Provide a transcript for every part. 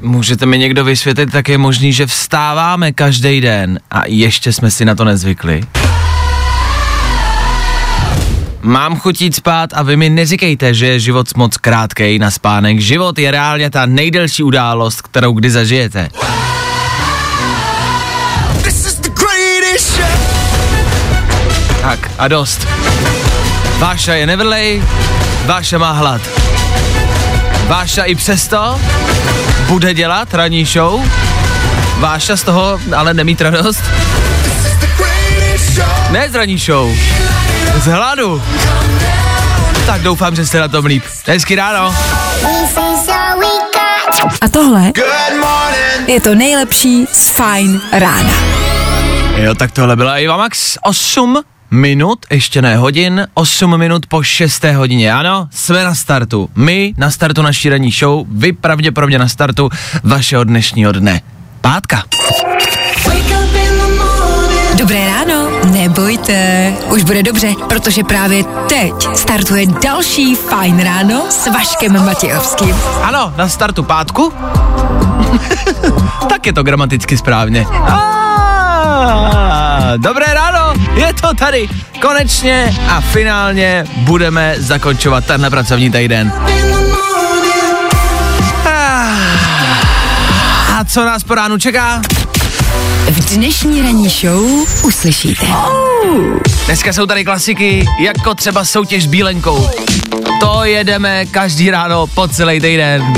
Můžete mi někdo vysvětlit, tak je možný, že vstáváme každý den a ještě jsme si na to nezvykli? Mám chuť jít spát a vy mi neříkejte, že je život moc krátkej na spánek. Život je reálně ta nejdelší událost, kterou kdy zažijete. Tak a dost. Váša je nevrlej, Váša má hlad. Váša i přesto bude dělat ranní show. Váša z toho ale nemít radost. Ne z ranní show, z hladu. Tak doufám, že jste na tom líp. Hezky ráno. A tohle je to nejlepší z Fajn rána. Jo, tak tohle byla Iva Max. 8 minut, ještě ne hodin, 8 minut po 6. hodině. Ano, jsme na startu. My na startu naší ranní show, vy pravděpodobně na startu vašeho dnešního dne. Pátka. Dobré ráno, nebojte, už bude dobře, protože právě teď startuje další Fajn ráno s Vaškem Matějovským. Ano, na startu pátku. tak je to gramaticky správně. Ah, Dobré ráno, je to tady. Konečně a finálně budeme zakončovat tenhle pracovní týden. Ah, A co nás po ránu čeká? V dnešní ranní show uslyšíte. Dneska jsou tady klasiky, jako třeba soutěž s bílenkou. To jedeme každý ráno po celý týden.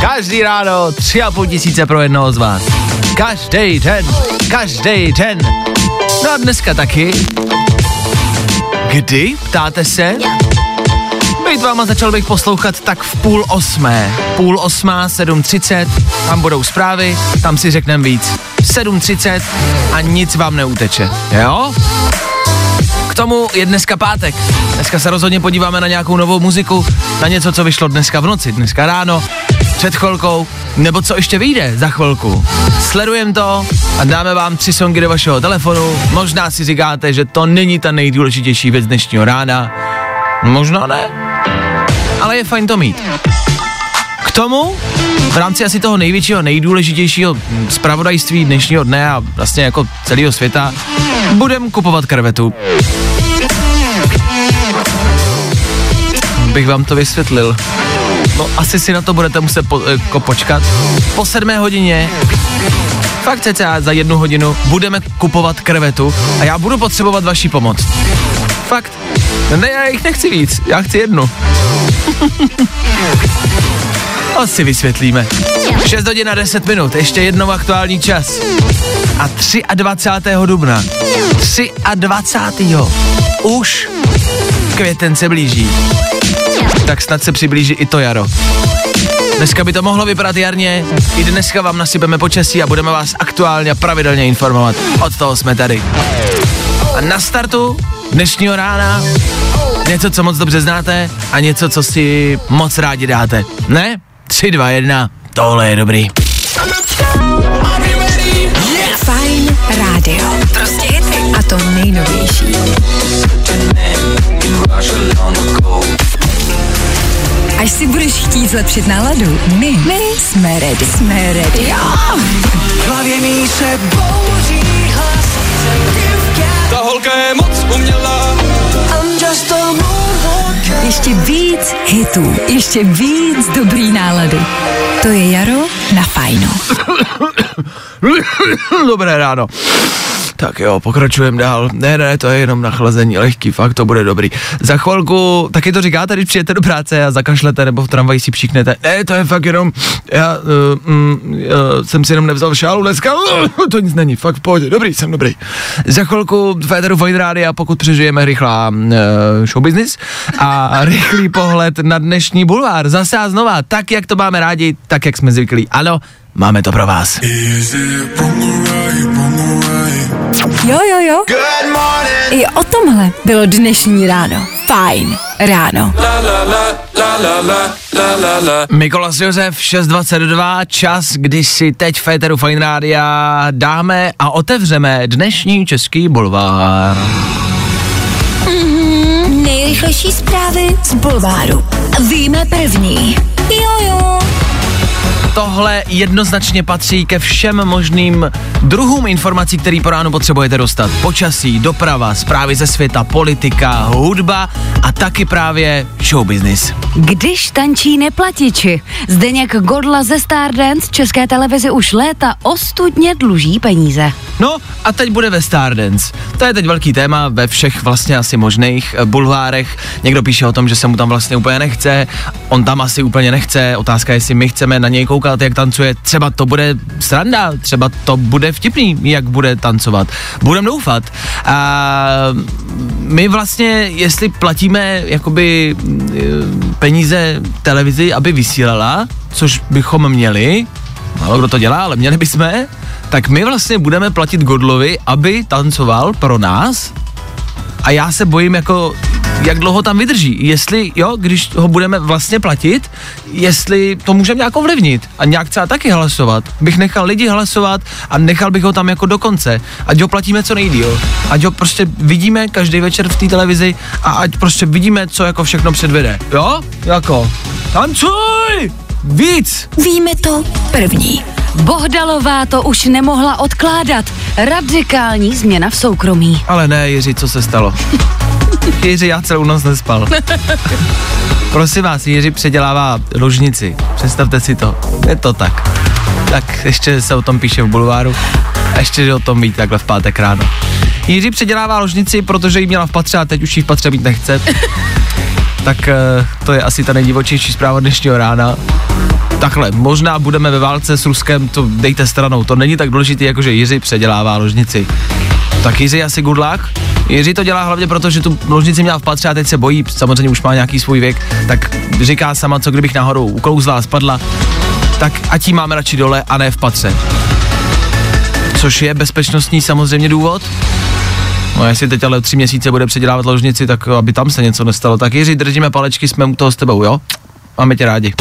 Každý ráno tři a půl tisíce pro jednoho z vás. Každý den, každý den. No a dneska taky. Kdy, ptáte se? Být váma začal bych poslouchat tak v půl osmé. Půl osmá, 7.30, tam budou zprávy, tam si řekneme víc. 7.30 a nic vám neuteče, jo? K tomu je dneska pátek. Dneska se rozhodně podíváme na nějakou novou muziku, na něco, co vyšlo dneska v noci, dneska ráno, před chvilkou, nebo co ještě vyjde za chvilku. Sledujeme to a dáme vám tři songy do vašeho telefonu. Možná si říkáte, že to není ta nejdůležitější věc dnešního rána. Možná ne, ale je fajn to mít. K tomu v rámci asi toho největšího, nejdůležitějšího zpravodajství dnešního dne a vlastně jako celého světa budem kupovat krvetu. Bych vám to vysvětlil. No asi si na to budete muset po, jako počkat. Po sedmé hodině fakt cca za jednu hodinu budeme kupovat krvetu a já budu potřebovat vaši pomoc. Fakt. Ne, já jich nechci víc, já chci jednu. To si vysvětlíme. 6 hodin a 10 minut, ještě jednou aktuální čas. A 23. dubna. 23. Už květen se blíží. Tak snad se přiblíží i to jaro. Dneska by to mohlo vypadat jarně, i dneska vám nasypeme počasí a budeme vás aktuálně a pravidelně informovat. Od toho jsme tady. A na startu dnešního rána něco, co moc dobře znáte a něco, co si moc rádi dáte. Ne? 3, 2, 1, tohle je dobrý. Fajn rádio. Prostě hity. A to nejnovější. Až si budeš chtít zlepšit náladu, my, my jsme ready. Jsme ready. Jo. Ta holka je moc umělá. Ještě víc hitů, ještě víc dobrý nálady. To je Jaro na Fajnu. Dobré ráno. Tak jo, pokračujeme dál. Ne, ne, to je jenom nachlazení lehký, fakt to bude dobrý. Za chvilku, taky to říkáte, když přijete do práce a zakašlete nebo v tramvaji si příknete. Ne, to je fakt jenom, já uh, mm, uh, jsem si jenom nevzal šálu dneska, uh, to nic není, fakt v pohodě, dobrý, jsem dobrý. Za chvilku Féteru Fine Rádia, pokud přežijeme rychlá uh, show business a rychlý pohled na dnešní bulvár. Zase a znova, tak, jak to máme rádi, tak, jak jsme zvyklí. Ano, máme to pro vás. Jo, jo, jo. I o tomhle bylo dnešní ráno. Fajn ráno. Mikolas Josef, 6.22, čas, kdy si teď v Féteru Fine Rádia dáme a otevřeme dnešní český bulvár. Nejrychlejší zprávy z Bulváru. Víme první. Jo, jo. Tohle jednoznačně patří ke všem možným druhům informací, který po ránu potřebujete dostat. Počasí, doprava, zprávy ze světa, politika, hudba a taky právě show business. Když tančí neplatiči. Zdeněk Godla ze Stardance České televizi už léta ostudně dluží peníze. No a teď bude ve Stardance. To je teď velký téma ve všech vlastně asi možných eh, bulvárech. Někdo píše o tom, že se mu tam vlastně úplně nechce, on tam asi úplně nechce. Otázka je, jestli my chceme na něj koukat, jak tancuje. Třeba to bude sranda, třeba to bude vtipný, jak bude tancovat. Budem doufat. A my vlastně, jestli platíme jakoby eh, peníze televizi, aby vysílala, což bychom měli, málo kdo to dělá, ale měli bychom, tak my vlastně budeme platit Godlovi, aby tancoval pro nás a já se bojím jako, jak dlouho tam vydrží. Jestli, jo, když ho budeme vlastně platit, jestli to můžeme nějak ovlivnit a nějak třeba taky hlasovat. Bych nechal lidi hlasovat a nechal bych ho tam jako do konce. Ať ho platíme co nejdíl. Ať ho prostě vidíme každý večer v té televizi a ať prostě vidíme, co jako všechno předvede. Jo? Jako, tancuj! Víc! Víme to první. Bohdalová to už nemohla odkládat. Radikální změna v soukromí. Ale ne, Jiří, co se stalo? Jiří, já celou noc nespal. Prosím vás, Jiří předělává ložnici. Představte si to. Je to tak. Tak ještě se o tom píše v bulváru. A ještě, že o tom mít takhle v pátek ráno. Jiří předělává ložnici, protože ji měla v patře a teď už ji v patře mít nechce. tak eh, to je asi ta nejdivočejší zpráva dnešního rána. Takhle, možná budeme ve válce s Ruskem, to dejte stranou, to není tak důležité, jako že Jiří předělává ložnici. Tak Jiří asi gudlák. Jiří to dělá hlavně proto, že tu ložnici měla v patře a teď se bojí, samozřejmě už má nějaký svůj věk, tak říká sama, co kdybych náhodou uklouzla a spadla, tak ať ji máme radši dole a ne v patře. Což je bezpečnostní samozřejmě důvod. No jestli teď ale tři měsíce bude předělávat ložnici, tak aby tam se něco nestalo. Tak Jiří, držíme palečky, jsme u toho s tebou, jo? Máme tě rádi.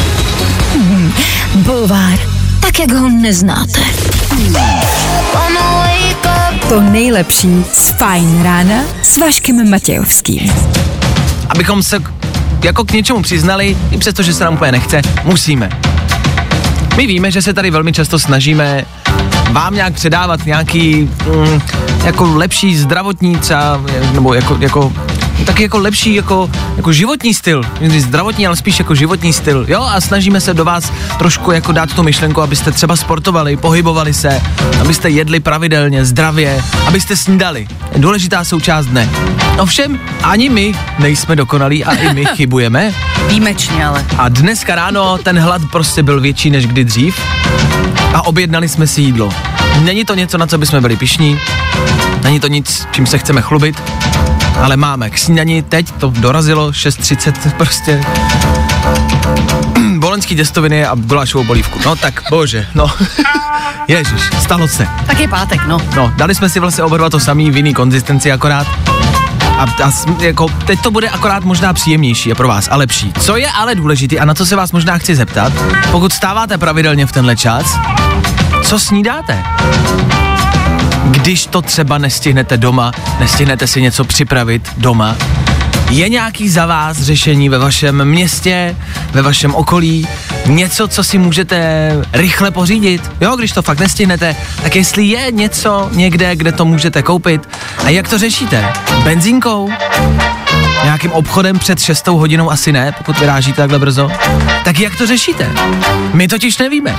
Bulvár. Tak, jak ho neznáte. To nejlepší z Fajn rána s Vaškem Matějovským. Abychom se jako k něčemu přiznali, i přesto, že se nám úplně nechce, musíme. My víme, že se tady velmi často snažíme vám nějak předávat nějaký mm, jako lepší zdravotní třeba, nebo jako, jako taky jako lepší jako, jako životní styl, zdravotní, ale spíš jako životní styl, jo, a snažíme se do vás trošku jako dát tu myšlenku, abyste třeba sportovali, pohybovali se, abyste jedli pravidelně, zdravě, abyste snídali. Důležitá součást dne. Ovšem, ani my nejsme dokonalí a i my chybujeme. Výjimečně ale. A dneska ráno ten hlad prostě byl větší než kdy dřív a objednali jsme si jídlo. Není to něco, na co bychom byli pišní, není to nic, čím se chceme chlubit, ale máme k snídani, teď to dorazilo, 6.30 prostě. Bolenský těstoviny a gulášovou bolívku. No tak, bože, no. Ježíš, stalo se. Tak je pátek, no. No, dali jsme si vlastně oba dva to samý v jiný konzistenci akorát. A, a jako, teď to bude akorát možná příjemnější a pro vás a lepší. Co je ale důležitý a na co se vás možná chci zeptat, pokud stáváte pravidelně v tenhle čas, co snídáte? Když to třeba nestihnete doma, nestihnete si něco připravit doma, je nějaký za vás řešení ve vašem městě, ve vašem okolí, něco, co si můžete rychle pořídit? Jo, když to fakt nestihnete, tak jestli je něco někde, kde to můžete koupit a jak to řešíte? Benzínkou? Nějakým obchodem před 6 hodinou asi ne, pokud vyrážíte takhle brzo. Tak jak to řešíte? My totiž nevíme.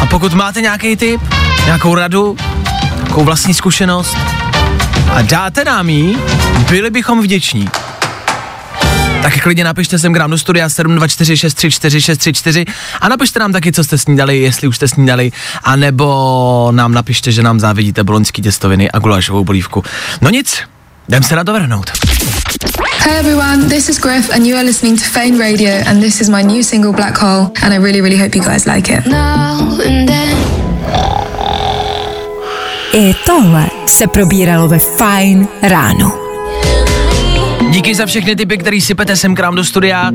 A pokud máte nějaký tip, nějakou radu, nějakou vlastní zkušenost a dáte nám ji, byli bychom vděční. Tak klidně napište sem k nám do studia 724634634 a napište nám taky, co jste snídali, jestli už jste snídali, anebo nám napište, že nám závidíte boloňský těstoviny a gulášovou bolívku. No nic, jdem se na to vrhnout. Hey everyone, this is Griff, and you are listening to Fame Radio, and this is my new single Black Hole, and I really, really hope you guys like it. I tohle se probíralo ve Fine ráno. Díky za všechny typy, který sypete sem k nám do studia.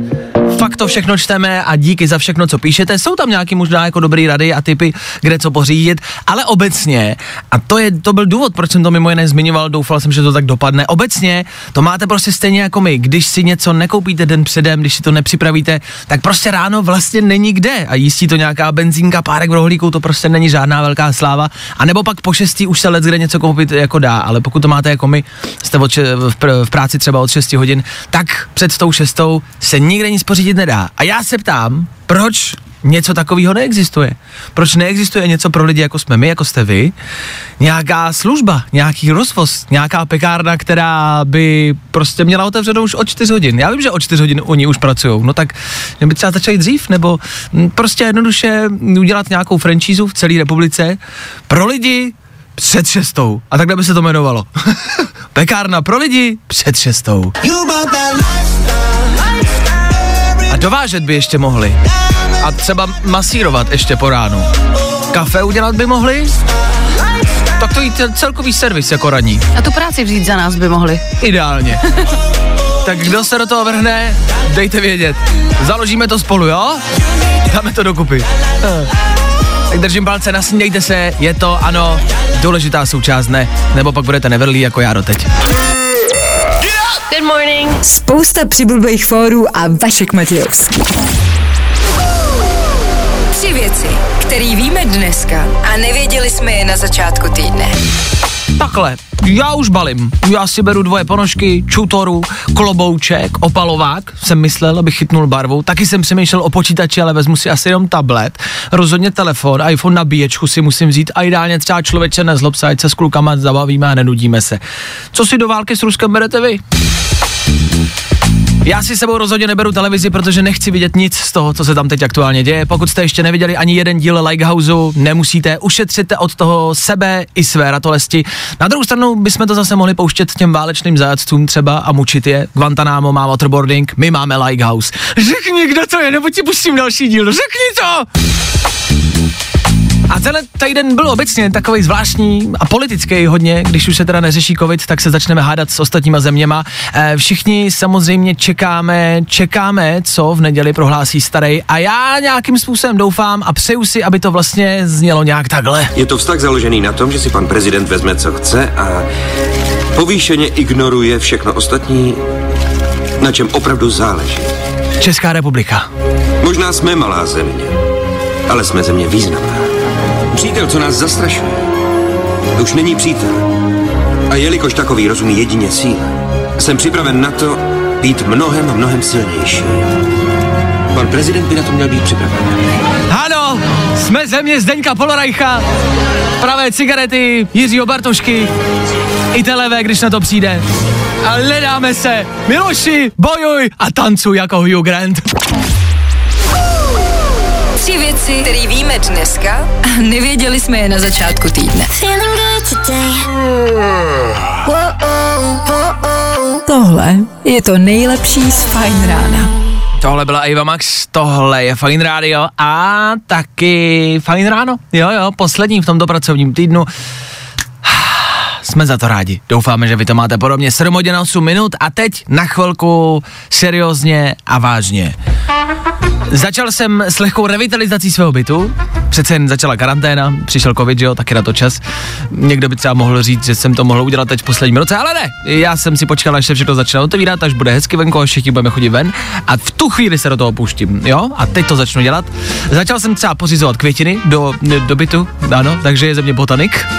Fakt to všechno čteme a díky za všechno, co píšete. Jsou tam nějaký možná jako dobrý rady a typy, kde co pořídit, ale obecně, a to, je, to byl důvod, proč jsem to mimo jiné zmiňoval, doufal jsem, že to tak dopadne. Obecně to máte prostě stejně jako my. Když si něco nekoupíte den předem, když si to nepřipravíte, tak prostě ráno vlastně není kde a jistí to nějaká benzínka, párek v rohlíku, to prostě není žádná velká sláva. A nebo pak po šestý už se let kde něco koupit jako dá, ale pokud to máte jako my, jste v, v práci třeba od 6 hodin, tak před tou šestou se nikde nic pořídit nedá. A já se ptám, proč něco takového neexistuje? Proč neexistuje něco pro lidi, jako jsme my, jako jste vy? Nějaká služba, nějaký rozvoz, nějaká pekárna, která by prostě měla otevřenou už od 4 hodin. Já vím, že od 4 hodin oni už pracují, no tak by třeba začali dřív, nebo mm, prostě jednoduše udělat nějakou franšízu v celé republice pro lidi před šestou. A takhle by se to jmenovalo. Pekárna pro lidi před šestou. A dovážet by ještě mohli. A třeba masírovat ještě po ránu. Kafe udělat by mohli? Tak to je celkový servis jako radní. A tu práci vzít za nás by mohli. Ideálně. tak kdo se do toho vrhne, dejte vědět. Založíme to spolu, jo? Dáme to dokupy. Tak držím palce, nasmějte se, je to, ano, důležitá součást dne, nebo pak budete nevrlí jako já doteď. Good morning. Spousta přibulbých fórů a Vašek Matějovský. Tři věci, které víme dneska a nevěděli jsme je na začátku týdne. Takhle, já už balím. Já si beru dvoje ponožky, čutoru, klobouček, opalovák, jsem myslel, abych chytnul barvu. Taky jsem přemýšlel o počítači, ale vezmu si asi jenom tablet. Rozhodně telefon, iPhone nabíječku si musím vzít a ideálně třeba člověče nezlob se, ať se s klukama zabavíme a nenudíme se. Co si do války s Ruskem berete vy? Já si sebou rozhodně neberu televizi, protože nechci vidět nic z toho, co se tam teď aktuálně děje. Pokud jste ještě neviděli ani jeden díl Likehouseu, nemusíte, ušetřit od toho sebe i své ratolesti. Na druhou stranu bychom to zase mohli pouštět těm válečným zajatcům třeba a mučit je. Guantanamo má waterboarding, my máme Likehouse. Řekni, kdo to je, nebo ti pustím další díl, řekni to! A tenhle týden byl obecně takový zvláštní a politický hodně, když už se teda neřeší covid, tak se začneme hádat s ostatníma zeměma. E, všichni samozřejmě čekáme, čekáme, co v neděli prohlásí starý a já nějakým způsobem doufám a přeju si, aby to vlastně znělo nějak takhle. Je to vztah založený na tom, že si pan prezident vezme, co chce a povýšeně ignoruje všechno ostatní, na čem opravdu záleží. Česká republika. Možná jsme malá země, ale jsme země významná. Přítel, co nás zastrašuje, už není přítel. A jelikož takový rozumí jedině síle, jsem připraven na to být mnohem, mnohem silnější. Pan prezident by na to měl být připraven. Ano, jsme země Zdeňka Polorajcha, pravé cigarety, Jiřího Bartošky, i té když na to přijde. A nedáme se, Miloši, bojuj a tancuj jako Hugh Grant. Věci, které víme dneska a nevěděli jsme je na začátku týdne. Tohle je to nejlepší z Fine rána. Tohle byla Eva Max, tohle je Fine Radio a taky Fine Ráno. Jo, jo, poslední v tomto pracovním týdnu. Jsme za to rádi. Doufáme, že vy to máte podobně 7 hodin 8 minut a teď na chvilku seriózně a vážně. Začal jsem s lehkou revitalizací svého bytu, přece jen začala karanténa, přišel covid, že jo, taky na to čas. Někdo by třeba mohl říct, že jsem to mohl udělat teď v posledním roce, ale ne. Já jsem si počkal, až se všechno začne otevírat, až bude hezky venku a všichni budeme chodit ven a v tu chvíli se do toho pouštím, jo, a teď to začnu dělat. Začal jsem třeba pořizovat květiny do, do bytu, ano, takže je ze mě botanik.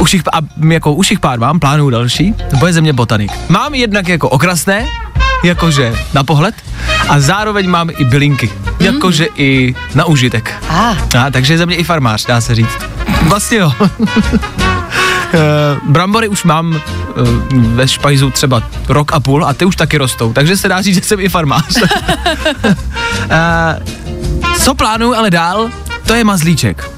už jich, a jako už jich pár mám, plánuju další, bude ze mě botanik. Mám jednak jako okrasné, jakože na pohled, a zároveň mám i bylinky, jakože i na užitek. A, A, takže je ze mě i farmář, dá se říct. Vlastně jo. Eh, Brambory už mám eh, ve špajzu třeba rok a půl a ty už taky rostou, takže se dá říct, že jsem i farmář. Eh, Co plánuju ale dál, to je mazlíček.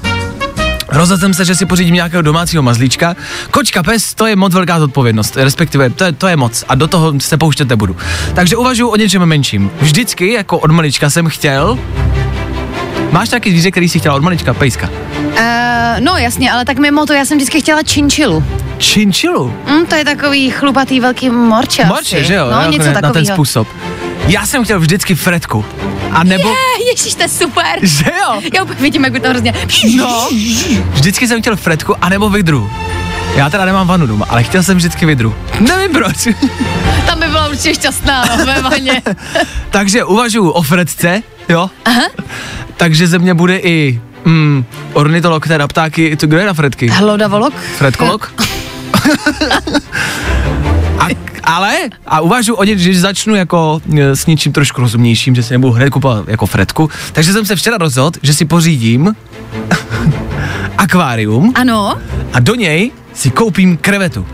Rozhodl jsem se, že si pořídím nějakého domácího mazlíčka. Kočka, pes, to je moc velká zodpovědnost, respektive to je, to je moc a do toho se pouštět nebudu. Takže uvažuji o něčem menším. Vždycky, jako od malička jsem chtěl, Máš taky zvíře, který si chtěla od malička, pejska? Uh, no jasně, ale tak mimo to já jsem vždycky chtěla činčilu. Činčilu? Mm, to je takový chlupatý velký morče. Morče, že jo? No, něco ne- na ten způsob. Já jsem chtěl vždycky Fredku. A nebo... Ježíš, to je super. Že jo? Já úplně vidím, jak by to hrozně... No, vždycky jsem chtěl Fredku anebo Vidru. Já teda nemám vanu doma, ale chtěl jsem vždycky Vidru. Nevím proč. Tam by byla určitě šťastná, no, ve vaně. Takže uvažuji o Fredce, jo? Aha. Takže ze mě bude i mm, ornitolog, teda ptáky, to kdo je na Fredky? Hloda volok? Fredkolog? A, ale, a uvažuji o něm, že začnu jako e, s něčím trošku rozumnějším, že si nebudu hned kupovat jako Fredku. Takže jsem se včera rozhodl, že si pořídím akvárium Ano, a do něj si koupím krevetu.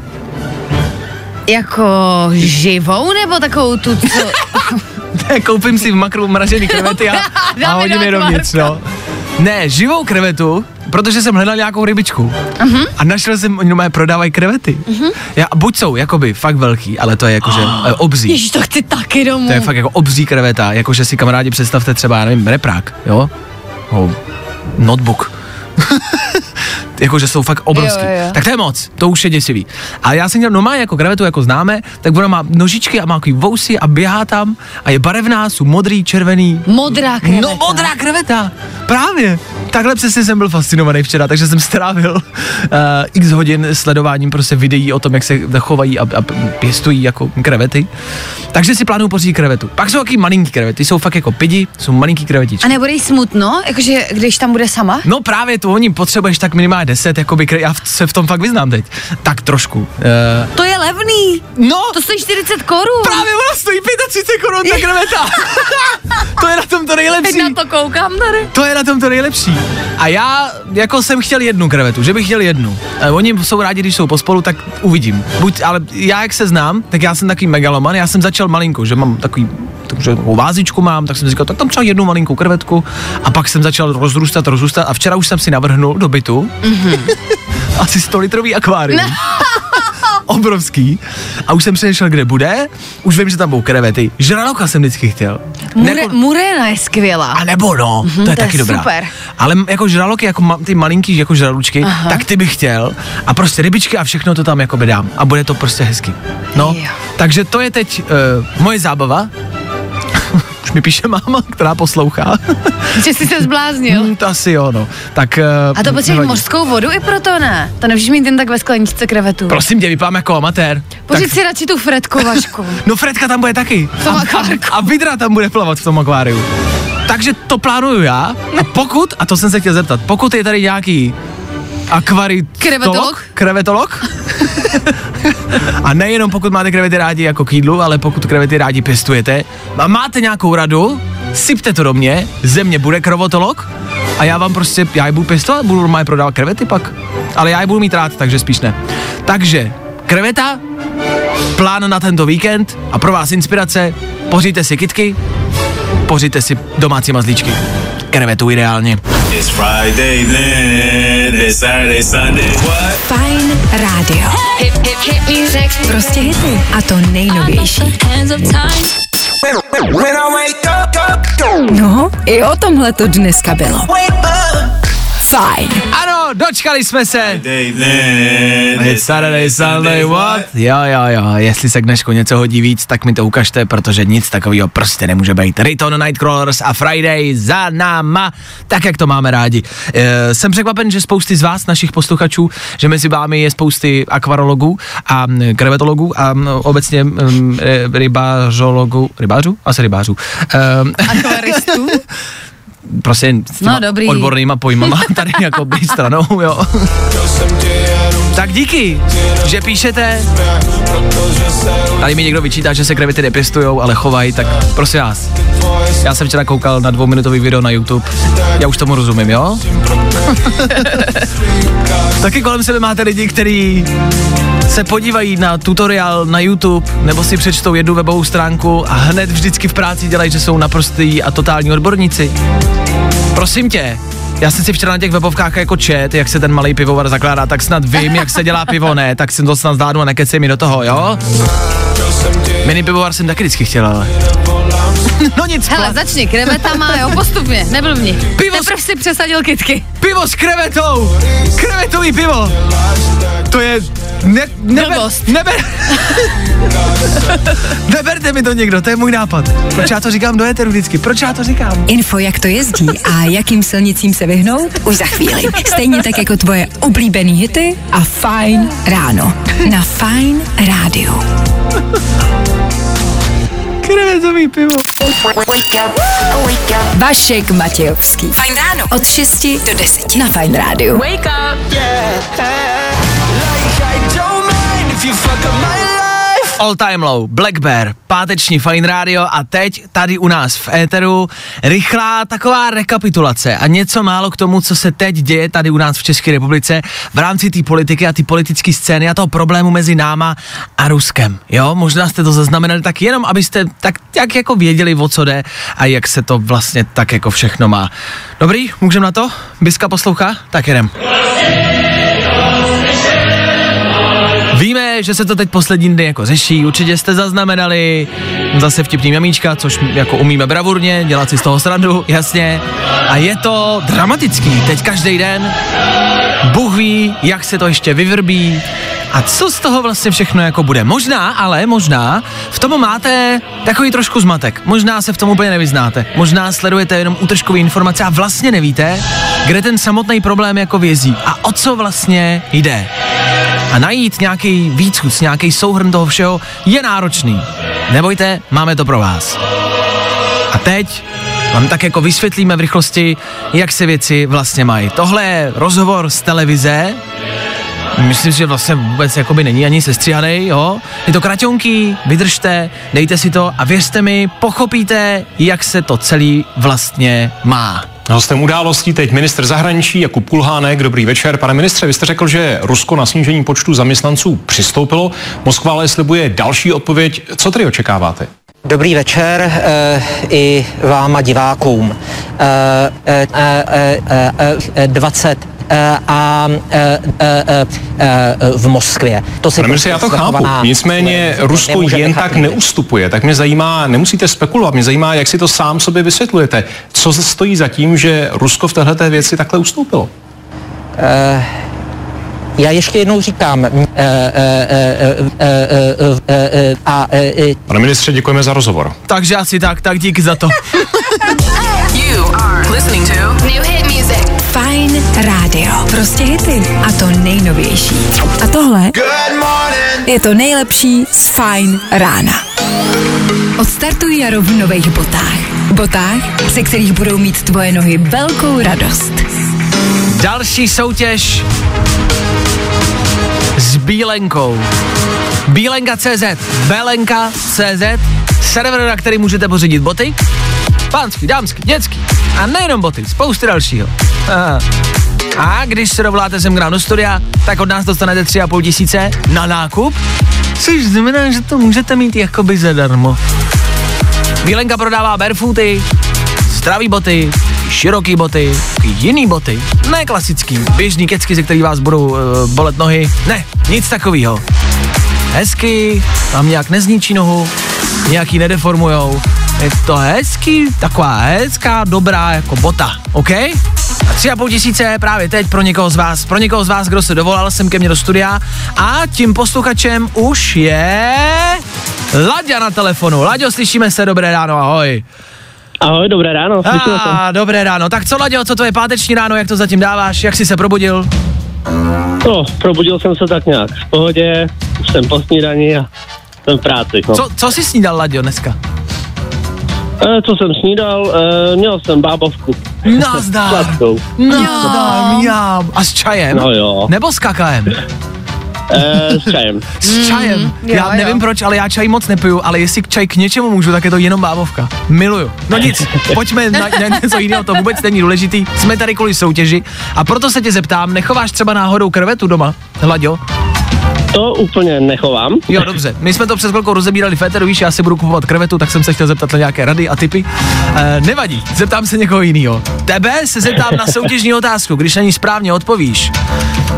jako živou nebo takovou tu, co... Koupím si v makru mražený krevety a, a hodím je dovnitř, no. Ne, živou krevetu, protože jsem hledal nějakou rybičku. Uh-huh. A našel jsem, oni normálně prodávají krevety. Uh-huh. Já, buď jsou jakoby fakt velký, ale to je jakože oh. obří. Ježíš, to chci taky domů. To je fakt jako obří kreveta, jakože si kamarádi představte třeba, já nevím, reprák, jo? Oh, notebook. jakože jsou fakt obrovský. Jo, jo, jo. Tak to je moc, to už je děsivý. Ale já jsem měl normálně jako krevetu, jako známe, tak ona má nožičky a má takový vousy a běhá tam a je barevná, jsou modrý, červený. Modrá kreveta. No modrá kreveta, právě. Takhle přesně jsem byl fascinovaný včera, takže jsem strávil uh, x hodin sledováním prostě videí o tom, jak se chovají a, a pěstují jako krevety. Takže si plánuju pořídit krevetu. Pak jsou taky malinký krevety, jsou fakt jako pidi, jsou malinký krevetičky. A nebude jí smutno, jakože když tam bude sama? No právě to oni potřebuješ tak minimálně 10, jakoby, já se v tom fakt vyznám teď. Tak trošku. Uh, To je levný. no, To stojí 40 korun. právě ona stojí 35 korun ta kreveta. to je na tom to nejlepší. Teď na to koukám tady. To je na tom to nejlepší. A já jako jsem chtěl jednu krevetu, že bych chtěl jednu. E, oni jsou rádi, když jsou pospolu, tak uvidím. Buď, ale já jak se znám, tak já jsem takový megaloman, já jsem začal malinkou, že mám takový takže takovou vázičku mám, tak jsem si říkal, tak tam třeba jednu malinkou krevetku a pak jsem začal rozrůstat, rozrůstat a včera už jsem si navrhnul do bytu mm-hmm. asi 100 litrový akvárium. Obrovský. A už jsem přemýšlel, kde bude. Už vím, že tam budou krevety. Žraloka jsem vždycky chtěl. Mure, Jako- Murena je skvělá. a nebo no, mm-hmm, to je to je taky dobrá. super. Ale jako žraloky, jako ma, ty malinký jako žralučky, Aha. tak ty bych chtěl. A prostě rybičky a všechno to tam jako dám. A bude to prostě hezky. No, Jo. takže to je teď uh, moje zábava. Už mi píše máma, která poslouchá. Že jsi se zbláznil. Hmm, to asi jo, no. Tak, uh, A to potřebuješ nevadí. mořskou vodu i proto ne. To nemůžeš mít jen tak ve skleničce krevetu. Prosím tě, vypadám jako amatér. Pořiď si radši tu Fredku, Vašku. No Fredka tam bude taky. tom a, a, a Vidra tam bude plavat v tom akváriu. Takže to plánuju já. A pokud, a to jsem se chtěl zeptat, pokud je tady nějaký akvaritolog, Krevetolog? krevetolog, a nejenom pokud máte krevety rádi jako k jídlu, ale pokud krevety rádi pěstujete a máte nějakou radu, sypte to do mě, ze mě bude krevetolog a já vám prostě, já je budu pěstovat, budu normálně prodávat krevety pak. Ale já je budu mít rád, takže spíš ne. Takže, kreveta, plán na tento víkend a pro vás inspirace, pořiďte si kitky, pořiďte si domácí mazlíčky. Krevetu ideálně. It's Friday then, it's Saturday, Sunday. What? Fajn rádio. Hip, hip, hip music. Prostě hity. A to nejnovější. Hands of time. When I wake up, up, No, i o tomhle to dneska bylo. Fajn. Ano, dočkali jsme se. It's Saturday, Sunday, what? Jo, jo, jo, jestli se k dnešku něco hodí víc, tak mi to ukažte, protože nic takového prostě nemůže být. Riton, Nightcrawlers a Friday za náma, tak jak to máme rádi. E, jsem překvapen, že spousty z vás, našich posluchačů, že mezi vámi je spousty akvarologů a mm, krevetologů a mm, obecně mm, ry- rybářologů, rybářů? Asi rybářů. E, Akvaristů? prostě s těma No, dobrý. odbornýma pojmama tady jako stranou, jo. Tak díky, že píšete. Tady mi někdo vyčítá, že se krevety nepěstujou, ale chovají, tak prosím vás. Já jsem včera koukal na dvouminutový video na YouTube. Já už tomu rozumím, jo? Taky kolem sebe máte lidi, kteří se podívají na tutoriál na YouTube nebo si přečtou jednu webovou stránku a hned vždycky v práci dělají, že jsou naprostý a totální odborníci. Prosím tě, Já jsem si včera na těch webovkách jako čet, jak se ten malý pivovar zakládá, tak snad vím, jak se dělá pivo, ne, tak jsem to snad zvládnu a nekecej mi do toho, jo? Mini pivovar jsem taky vždycky chtěl, ale... No nic, Hele, začni krevetama, jo, postupně, neblbni. Pivo s- Teprv si přesadil kytky. pivo s krevetou! Krevetový pivo! To je... Ne, neber, Blbost. neber, neberte mi to někdo, to je můj nápad. Proč já to říkám do éteru vždycky? Proč já to říkám? Info, jak to jezdí a jakým silnicím se vyhnout, už za chvíli. Stejně tak jako tvoje oblíbený hity a Fine ráno. Na Fine rádiu. Krevetový pivo. Vašek Matějovský. Fajn ráno. Od 6 do 10 na Fajn rádiu. Wake up. All Time Low, Black Bear, páteční Fine Radio a teď tady u nás v éteru rychlá taková rekapitulace a něco málo k tomu, co se teď děje tady u nás v České republice v rámci té politiky a té politické scény a toho problému mezi náma a Ruskem. Jo, možná jste to zaznamenali tak jenom, abyste tak jak jako věděli, o co jde a jak se to vlastně tak jako všechno má. Dobrý, můžeme na to? Biska poslouchá? Tak jedem. Že se to teď poslední dny jako řeší, určitě jste zaznamenali zase vtipný mamíčka, což jako umíme bravurně, dělat si z toho srandu, jasně. A je to dramatický, teď každý den. Bůh ví, jak se to ještě vyvrbí a co z toho vlastně všechno jako bude. Možná, ale možná v tom máte takový trošku zmatek. Možná se v tom úplně nevyznáte. Možná sledujete jenom útržkové informace a vlastně nevíte, kde ten samotný problém jako vězí a o co vlastně jde a najít nějaký výcud, nějaký souhrn toho všeho je náročný. Nebojte, máme to pro vás. A teď vám tak jako vysvětlíme v rychlosti, jak se věci vlastně mají. Tohle je rozhovor z televize, Myslím si, že vlastně vůbec jakoby není ani sestříhanej, jo. Je to kraťonký, vydržte, dejte si to a věřte mi, pochopíte, jak se to celý vlastně má. Hostem událostí teď ministr zahraničí Jakub Kulhánek. Dobrý večer. Pane ministře, vy jste řekl, že Rusko na snížení počtu zaměstnanců přistoupilo. Moskva ale slibuje další odpověď. Co tedy očekáváte? Dobrý večer e, i vám a divákům. E, e, e, e, e, 20 e, a e, e, e, e, v Moskvě. To si Pane ministře, já to chápu. Nicméně Rusko jen nechat tak jít. neustupuje. Tak mě zajímá, nemusíte spekulovat, mě zajímá, jak si to sám sobě vysvětlujete. Co se stojí za tím, že Rusko v této věci takhle ustoupilo? Já ještě jednou říkám, e, e, e, e, e, e, e, a e, e, Pane ministře, děkujeme za rozhovor. Takže asi tak, tak díky za to. New hit music. Fajn rádio. Prostě hity. A to nejnovější. A tohle je to nejlepší z Fajn rána. Odstartuj jaro v nových botách. Botách, se kterých budou mít tvoje nohy velkou radost. Další soutěž s Bílenkou. Bílenka.cz, Belenka.cz, server, na který můžete pořídit boty, pánský, dámský, dětský a nejenom boty, spousty dalšího. Aha. A když se dovoláte sem k nám do studia, tak od nás dostanete 3,5 tisíce na nákup, což znamená, že to můžete mít jakoby zadarmo. Bílenka prodává barefooty, zdravý boty, široký boty, jiný boty, ne klasický, běžný kecky, ze kterých vás budou uh, bolet nohy, ne, nic takového. Hezky, tam nějak nezničí nohu, nějaký nedeformujou, je to hezký, taková hezká, dobrá jako bota, OK? A tři a půl tisíce právě teď pro někoho z vás, pro někoho z vás, kdo se dovolal sem ke mně do studia a tím posluchačem už je Laďa na telefonu. Laďo, slyšíme se, dobré ráno, ahoj. Ahoj, dobré ráno. A, dobré ráno. Tak co, Laďo, co to je páteční ráno, jak to zatím dáváš, jak jsi se probudil? No, probudil jsem se tak nějak v pohodě, už jsem po snídani a jsem v práci. No. Co, co jsi snídal, Laďo, dneska? E, co jsem snídal? E, měl jsem bábovku. Nazdar. Sladkou. Nazdar, mňam. A s čajem? No jo. Nebo s kakaem? E, s čajem. S čajem. jo, já jo. nevím proč, ale já čaj moc nepiju, ale jestli k čaj k něčemu můžu, tak je to jenom bábovka. Miluju. No nic, pojďme na, na něco jiného, to vůbec není důležitý. Jsme tady kvůli soutěži a proto se tě zeptám, nechováš třeba náhodou krevetu doma, Hlaďo? To úplně nechovám. Jo, dobře. My jsme to přes chvilku rozebírali Féteru, víš, já si budu kupovat krevetu, tak jsem se chtěl zeptat na nějaké rady a typy. E, nevadí, zeptám se někoho jiného. Tebe se zeptám na soutěžní otázku, když na ní správně odpovíš,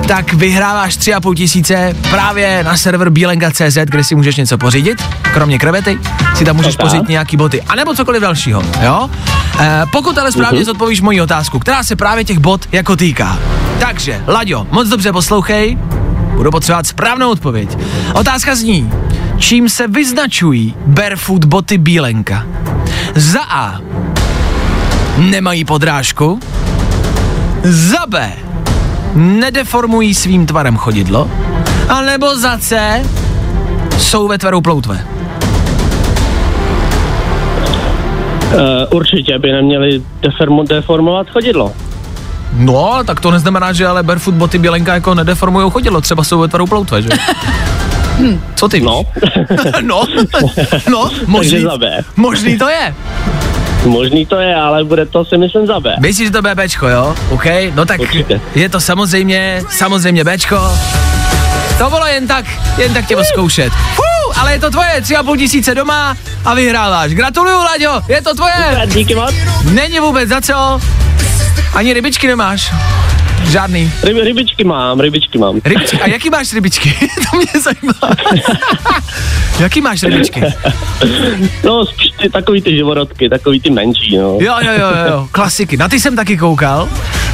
tak vyhráváš 3,5 tisíce právě na server bílenka.cz, kde si můžeš něco pořídit, kromě krevety, si tam můžeš pořídit nějaký boty, anebo cokoliv dalšího, jo? E, pokud ale správně Mhm. zodpovíš moji otázku, která se právě těch bot jako týká. Takže, Laďo, moc dobře poslouchej, Budu potřebovat správnou odpověď. Otázka zní, čím se vyznačují barefoot boty Bílenka? Za A. Nemají podrážku. Za B. Nedeformují svým tvarem chodidlo. A nebo za C. Jsou ve tvaru ploutve. Uh, určitě by neměli deformu, deformovat chodidlo. No, ale tak to neznamená, že ale barefoot boty Bílenka jako nedeformují chodidlo, třeba jsou ve tvaru ploutve, že? Co ty víš? No. no, no, možný, možný to je. Možný to je, ale bude to si myslím za B. Myslíš, že to bude Bčko, jo? OK, no tak Určitě. je to samozřejmě, samozřejmě Bčko. To bylo jen tak, jen tak tě zkoušet. Fú, ale je to tvoje, tři a půl tisíce doma a vyhráváš. Gratuluju, Laďo, je to tvoje. Super, díky moc. Není vůbec za co. Ani rybičky nemáš. Žádný. Ryb, rybičky mám, rybičky mám. Rybičky. A jaký máš rybičky? to mě zajímá. jaký máš rybičky? No, spíš ty, takový ty živorodky, takový ty menší, no. Jo, jo, jo, jo, jo, klasiky. Na ty jsem taky koukal.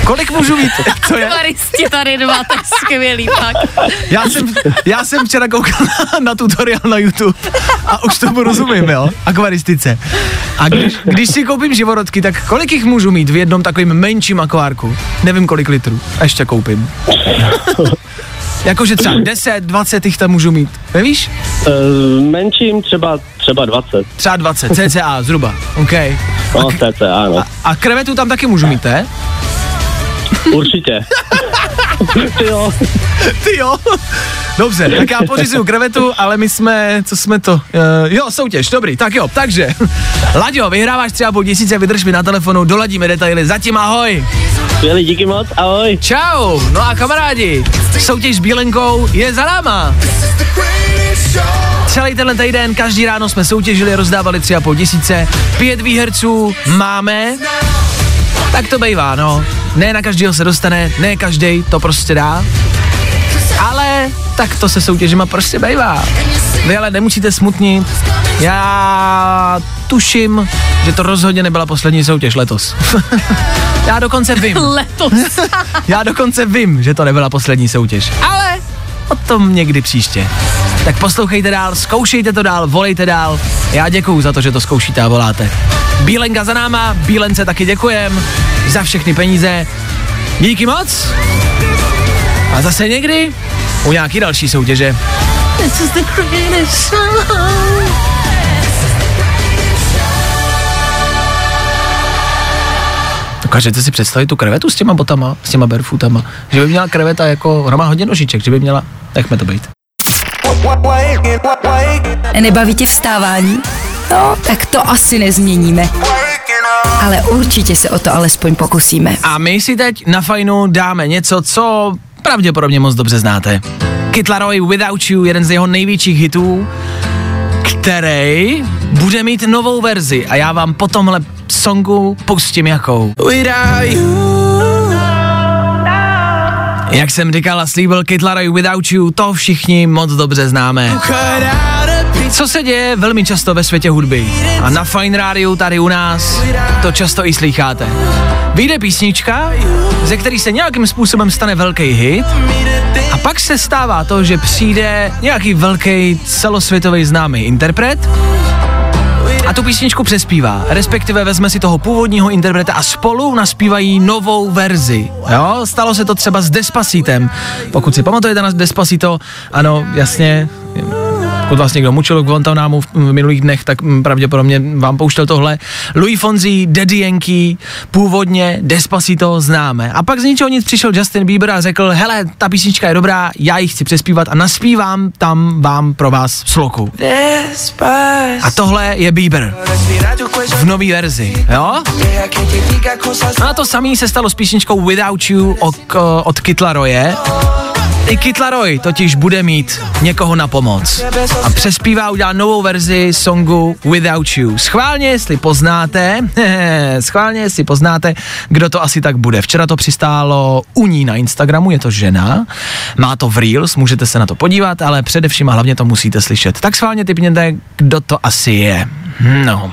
Kolik můžu mít? To je, Akvaristi tady dva, tak skvělý fakt. já, jsem, já jsem včera koukal na, tutoriál na YouTube a už tomu rozumím, jo, akvaristice. A když, když si koupím živorodky, tak kolik jich můžu mít v jednom takovém menším akvárku? Nevím kolik litrů. A ještě koupím. Jakože třeba 10, 20 jich tam můžu mít. Nevíš? Uh, menším třeba, třeba 20. Třeba 20, cca zhruba. OK. No, cca, ano. A krevetu tam taky můžu mít, ne? Určitě. Ty jo. Ty jo. Dobře, tak já pořizuju krevetu, ale my jsme, co jsme to, uh, jo, soutěž, dobrý, tak jo, takže, Laďo, vyhráváš třeba půl tisíce, vydrž mi na telefonu, doladíme detaily, zatím ahoj. Skvělý, díky moc, ahoj. Čau, no a kamarádi, soutěž s Bílenkou je za náma. Celý tenhle týden, každý ráno jsme soutěžili, rozdávali tři a půl tisíce, pět výherců máme, tak to bývá, no. Ne na každýho se dostane, ne každý to prostě dá, ale tak to se soutěžima prostě bývá. Vy ale nemusíte smutnit, já tuším, že to rozhodně nebyla poslední soutěž letos. já dokonce vím. Letos. Já dokonce vím, že to nebyla poslední soutěž, ale o tom někdy příště. Tak poslouchejte dál, zkoušejte to dál, volejte dál. Já děkuju za to, že to zkoušíte a voláte. Bílenka za náma, Bílence taky děkujem za všechny peníze. Díky moc. A zase někdy u nějaký další soutěže. This is the greatest song. Dokážete si představit tu krevetu s těma botama, s těma barefootama? Že by měla kreveta jako, ona má hodně nožiček, že by měla, nechme to být. Nebaví tě vstávání? No, tak to asi nezměníme. Ale určitě se o to alespoň pokusíme. A my si teď na fajnu dáme něco, co pravděpodobně moc dobře znáte. Kid Laroi Without You, jeden z jeho největších hitů, který bude mít novou verzi a já vám po tomhle songu pustím jakou. Jak jsem říkal a slíbil Kid Laroi Without You, to všichni moc dobře známe. Co se děje velmi často ve světě hudby a na Fine Rádiu tady u nás to často i slycháte. Vyjde písnička, ze který se nějakým způsobem stane velký hit a pak se stává to, že přijde nějaký velký celosvětový známý interpret a tu písničku přespívá, respektive vezme si toho původního interpreta a spolu naspívají novou verzi. Jo, stalo se to třeba s Despacitem. Pokud si pamatujete na Despacito, ano, jasně, pokud vás někdo mučil k Guantanamu v, v minulých dnech, tak mm, pravděpodobně vám pouštěl tohle. Louis Fonzi, Daddy Yankee, původně Despacito známe. A pak z ničeho nic přišel Justin Bieber a řekl, hele, ta písnička je dobrá, já ji chci přespívat a naspívám tam vám pro vás sloku. A tohle je Bieber. V nový verzi, jo? No a to samý se stalo s písničkou Without You od, od Kid Laroye. I Kytlaroj totiž bude mít někoho na pomoc. A přespívá, udělá novou verzi songu Without You. Schválně, jestli poznáte, schválně, jestli poznáte, kdo to asi tak bude. Včera to přistálo u ní na Instagramu, je to žena, má to v Reels, můžete se na to podívat, ale především a hlavně to musíte slyšet. Tak schválně typněte, kdo to asi je. No.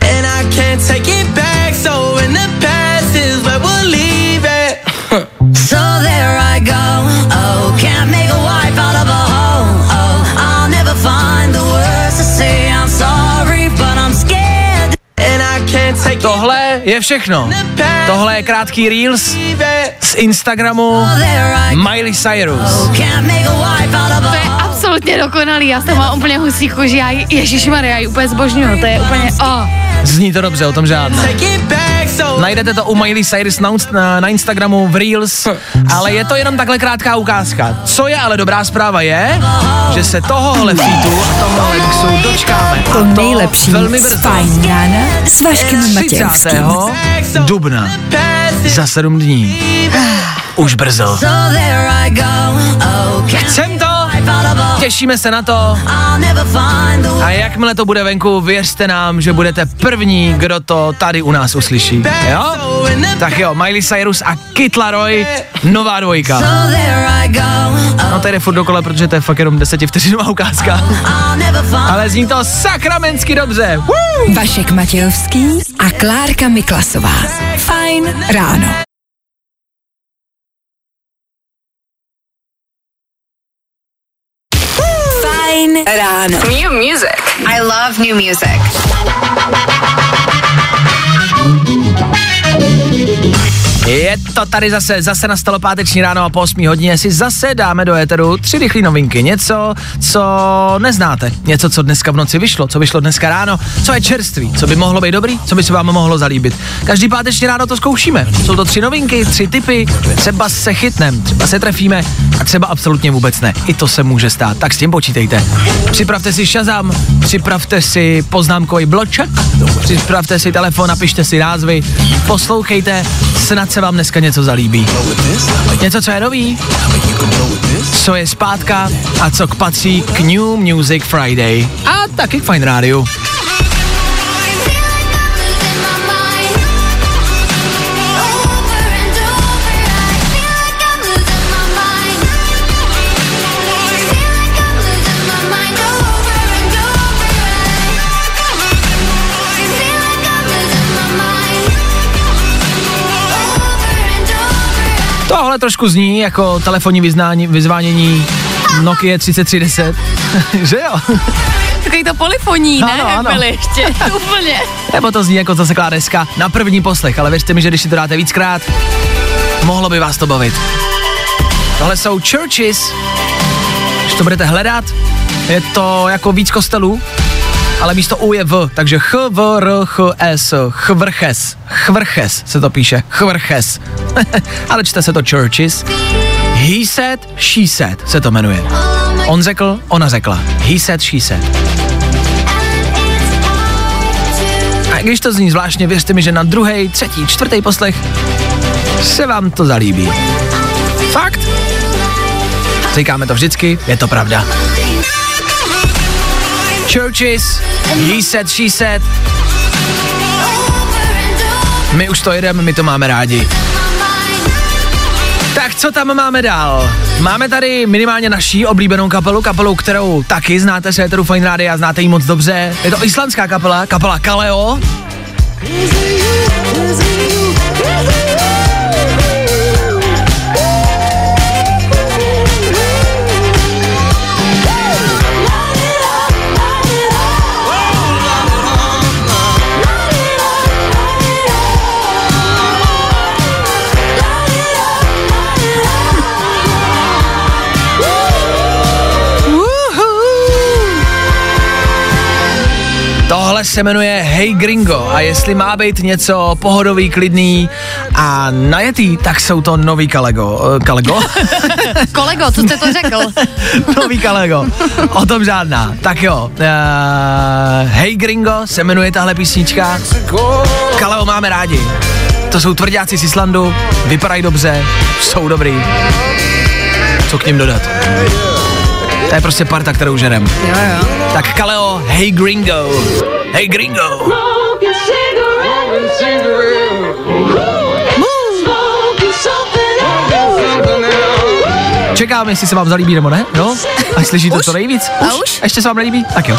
And I can't take it back, Tohle je všechno. Tohle je krátký Reels z Instagramu Miley Cyrus. To je absolutně dokonalý, já jsem mám úplně husí kůži, já ji, ježišmarja, já ji úplně zbožňuju, to je úplně, oh. Zní to dobře, o tom žádné. Najdete to u Miley Cyrus na, na, na Instagramu v Reels, ale je to jenom takhle krátká ukázka. Co je ale dobrá zpráva je, že se tohohle featu a tohohle mixu dočkáme. To a to nejlepší velmi. Fajn rána s Vaškem 30. Matějovským. dubna. Za sedm dní. Už brzo. Chcem to, těšíme se na to a jakmile to bude venku, věřte nám, že budete první, kdo to tady u nás uslyší. Jo? Tak jo, Miley Cyrus a Kit Laroi, nová dvojka. No tady jde furt dokola, protože to je fakt jenom desetivteřinová ukázka. Ale zní to sakramensky dobře. Woo! Vašek Matějovský a Klárka Miklasová. Fajn ráno. Fajn ráno. New music. I love new music. Je to tady zase, zase nastalo páteční ráno a po 8 hodině si zase dáme do éteru tři rychlé novinky. Něco, co neznáte, něco, co dneska v noci vyšlo, co vyšlo dneska ráno, co je čerství, co by mohlo být dobrý, co by se vám mohlo zalíbit. Každý páteční ráno to zkoušíme. Jsou to tři novinky, tři typy, třeba se chytnem, třeba se trefíme a třeba absolutně vůbec ne. I to se může stát, tak s tím počítejte. Připravte si Shazam, připravte si poznámkový bloček, připravte si telefon, napište si názvy, poslouchejte, snad se vám dneska něco zalíbí. Něco, co je nový, co je zpátka a co k patří k New Music Friday a taky k Fine Radio. Trošku zní jako telefonní vyznání, vyzvánění Nokia 3310, že jo? Takový to polifoní, ne? Ano, ano. Byli ještě, úplně. Nebo to zní jako zaseklá deska na první poslech, ale věřte mi, že když si to dáte víckrát, mohlo by vás to bavit. Tohle jsou churches. Když to budete hledat, je to jako víc kostelů, ale místo U je V, takže Ch, V, R, Ch, S, Chvrches, Chvrches se to píše, Chvrches. ale čte se to churches. He said, she said se to jmenuje. On řekl, ona řekla. He said, she said. A když to zní zvláštně, věřte mi, že na druhý, třetí, čtvrtý poslech se vám to zalíbí. Fakt? Říkáme to vždycky, je to pravda. Churches, he said, she said. My už to jedeme, my to máme rádi. Tak co tam máme dál? Máme tady minimálně naší oblíbenou kapelu, kapelu, kterou taky znáte z Eteru Fine Rádia, znáte ji moc dobře. Je to islandská kapela, kapela Kaleo. Tohle se jmenuje Hey Gringo a jestli má být něco pohodový, klidný a najetý, tak jsou to nový Kalego. eh, Kalego? Kolego, co jste to řekl? nový Kalego. O tom žádná. Tak jo. Uh, hey Gringo se jmenuje tahle písnička. Kaleo máme rádi. To To jsou tvrdáci z Islandu, vypadají dobře, jsou dobrý. Co k ním dodat? To je prostě parta, kterou žerem. Jo, jo. Tak Kaleo, hey gringo. Hey gringo. Čekám, jestli se vám zalíbí nebo ne, no? A slyšíte to nejvíc? A už? Ještě se vám nelíbí? Tak jo.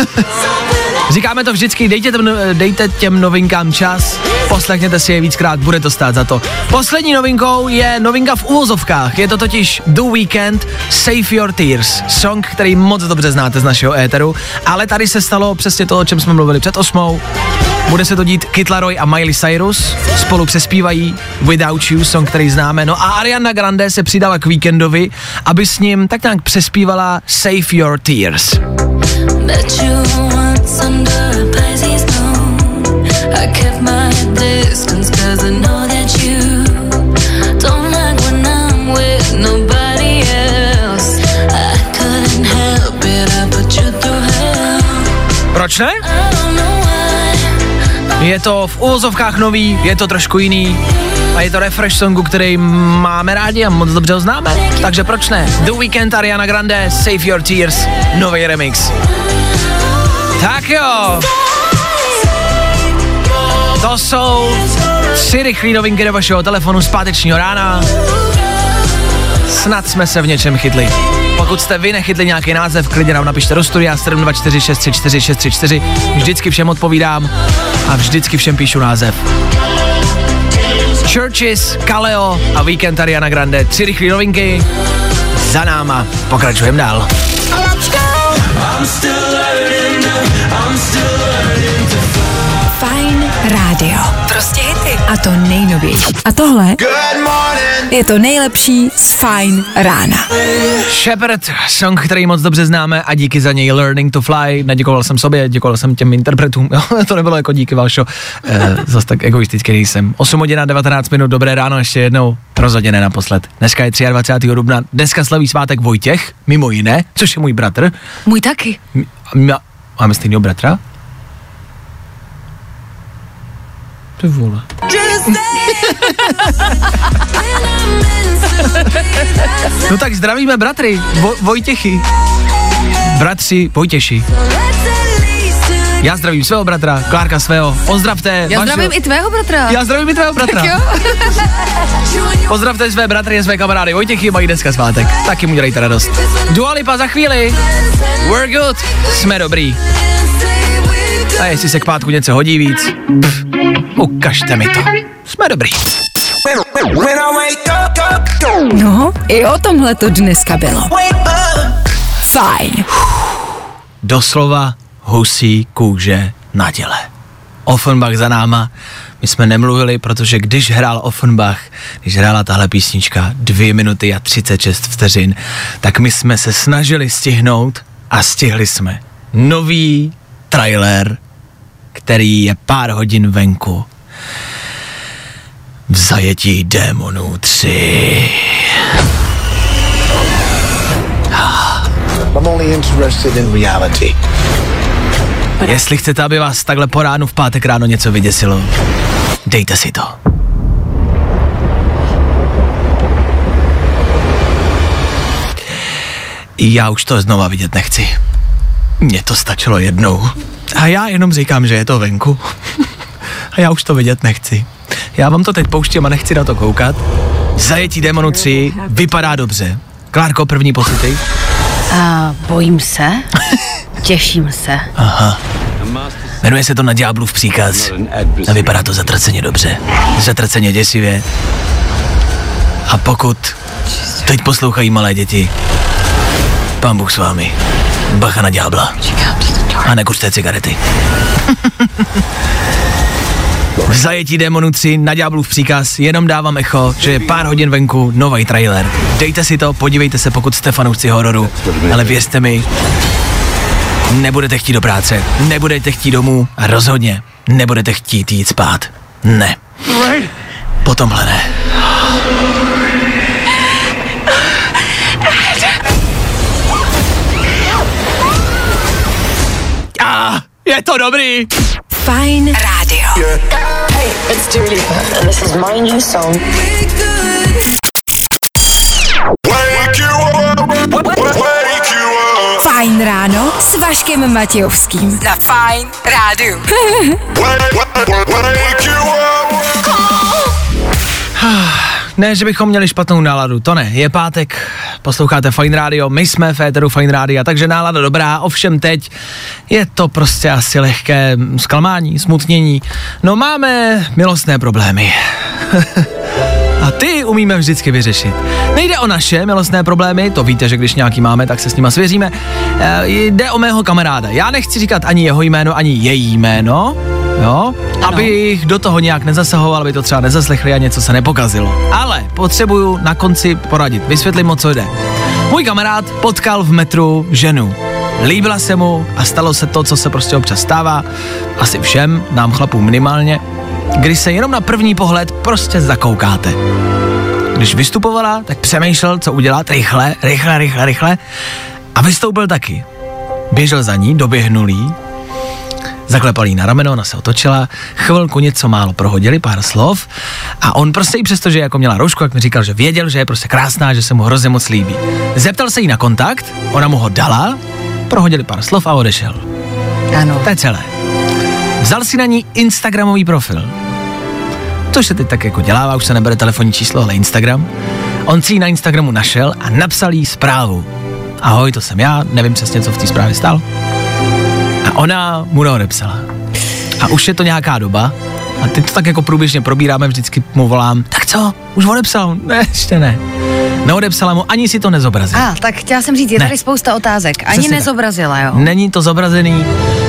Říkáme to vždycky, dejte, těm, dejte těm novinkám čas, poslechněte si je víckrát, bude to stát za to. Poslední novinkou je novinka v úvozovkách, je to totiž The Weekend Save Your Tears, song, který moc dobře znáte z našeho éteru, ale tady se stalo přesně to, o čem jsme mluvili před osmou. Bude se to dít Kid Laroi a Miley Cyrus, spolu přespívají Without You, song, který známe, no a Ariana Grande se přidala k Weekendovi, aby s ním tak nějak přespívala Save Your Tears. Bet you once Je to v úvozovkách nový, je to trošku jiný a je to refresh songu, který máme rádi a moc dobře ho známe. Takže proč ne? The Weekend, Ariana Grande, Save Your Tears, nový remix. Tak jo. To jsou tři rychlé novinky do vašeho telefonu z pátečního rána. Snad jsme se v něčem chytli. Pokud jste vy nechytli nějaký název, klidně nám napište do studia 724634634. Vždycky všem odpovídám a vždycky všem píšu název. Churches, Kaleo a Weekend Ariana Grande. Tři rychlé novinky. Za náma. Pokračujeme dál. Fajn rádio. Prostě. A to nejnovější. A tohle je to nejlepší z Fajn rána. Shepard, song, který moc dobře známe a díky za něj Learning to Fly. Neděkoval jsem sobě, děkoval jsem těm interpretům. Jo, to nebylo jako díky, Valšo. E, zase tak egoistický nejsem. 8 hodin a 19 minut, dobré ráno ještě jednou. Rozhodně ne naposled. Dneska je 23. dubna, dneska slaví svátek Vojtěch, mimo jiné, což je můj bratr. Můj taky. M- a- Máme stejného bratra? Ty vole. No tak zdravíme bratry, Vo- Vojtěchy. Bratři Vojtěši. Já zdravím svého bratra, Klárka svého. Pozdravte. Já vašeho- zdravím i tvého bratra. Já zdravím i tvého bratra. Tak jo. Pozdravte své bratry a své kamarády. Vojtěchy mají dneska svátek. Taky mu dělejte radost. Dua Lipa za chvíli. We're good. Jsme dobrý. A jestli se k pátku něco hodí víc, pff, ukažte mi to. Jsme dobrý. No, i o tomhle to dneska bylo. Fajn. Doslova husí kůže na těle. Offenbach za náma. My jsme nemluvili, protože když hrál Offenbach, když hrála tahle písnička 2 minuty a 36 vteřin, tak my jsme se snažili stihnout a stihli jsme. Nový trailer, který je pár hodin venku. V zajetí démonů 3. I'm only interested in reality. Jestli chcete, aby vás takhle po ránu v pátek ráno něco vyděsilo, dejte si to. Já už to znova vidět nechci. Mně to stačilo jednou. A já jenom říkám, že je to venku. A já už to vidět nechci. Já vám to teď pouštím a nechci na to koukat. Zajetí Demonu 3 vypadá dobře. Klárko, první pocity? A bojím se, těším se. Aha. Jmenuje se to Na ďáblův příkaz a vypadá to zatraceně dobře. Zatraceně děsivě. A pokud teď poslouchají malé děti, pán Bůh s vámi. Bacha na ďábla. A nekuřte cigarety. V zajetí démonu 3 na ďáblův příkaz jenom dávám echo, že je pár hodin venku nový trailer. Dejte si to, podívejte se, pokud jste fanoušci hororu. Ale věřte mi, nebudete chtít do práce, nebudete chtít domů a rozhodně nebudete chtít jít spát. Ne. Po tomhle ne. Je to dobrý. Fajn rádio. Hey, it's Julie enjoying you so. Fajn ráno s Vaškem Matějovským. Na Fajn rádu. Ne, že bychom měli špatnou náladu, to ne, je pátek, posloucháte Fine Radio, my jsme v éteru Fine Radio, takže nálada dobrá, ovšem teď je to prostě asi lehké zklamání, smutnění. No máme milostné problémy. A ty umíme vždycky vyřešit. Nejde o naše milostné problémy, to víte, že když nějaký máme, tak se s nima svěříme. E, jde o mého kamaráda. Já nechci říkat ani jeho jméno, ani její jméno, jo, ano. abych do toho nějak nezasahoval, aby to třeba nezaslechli a něco se nepokazilo. Ale potřebuju na konci poradit, vysvětlit mu, co jde. Můj kamarád potkal v metru ženu. Líbila se mu a stalo se to, co se prostě občas stává, asi všem, nám chlapům minimálně, když se jenom na první pohled prostě zakoukáte. Když vystupovala, tak přemýšlel, co udělat, rychle, rychle, rychle, rychle a vystoupil taky. Běžel za ní, doběhnul jí, zaklepal jí na rameno, ona se otočila, chvilku něco málo prohodili, pár slov a on prostě i přesto, že jako měla roušku, jak mi říkal, že věděl, že je prostě krásná, že se mu hrozně moc líbí. Zeptal se jí na kontakt, ona mu ho dala, prohodili pár slov a odešel. Ano. To je celé. Vzal si na ní Instagramový profil. To se teď tak jako dělává, už se nebere telefonní číslo, ale Instagram. On si ji na Instagramu našel a napsal jí zprávu. Ahoj, to jsem já, nevím přesně, co v té zprávě stalo. A ona mu neodepsala. A už je to nějaká doba a teď to tak jako průběžně probíráme, vždycky mu volám, tak co, už odepsal? Ne, ještě ne. Neodepsala mu, ani si to nezobrazil. A, tak chtěla jsem říct, je Ne. tady spousta otázek. Ani Přesně tak. nezobrazila, jo. Není to zobrazený.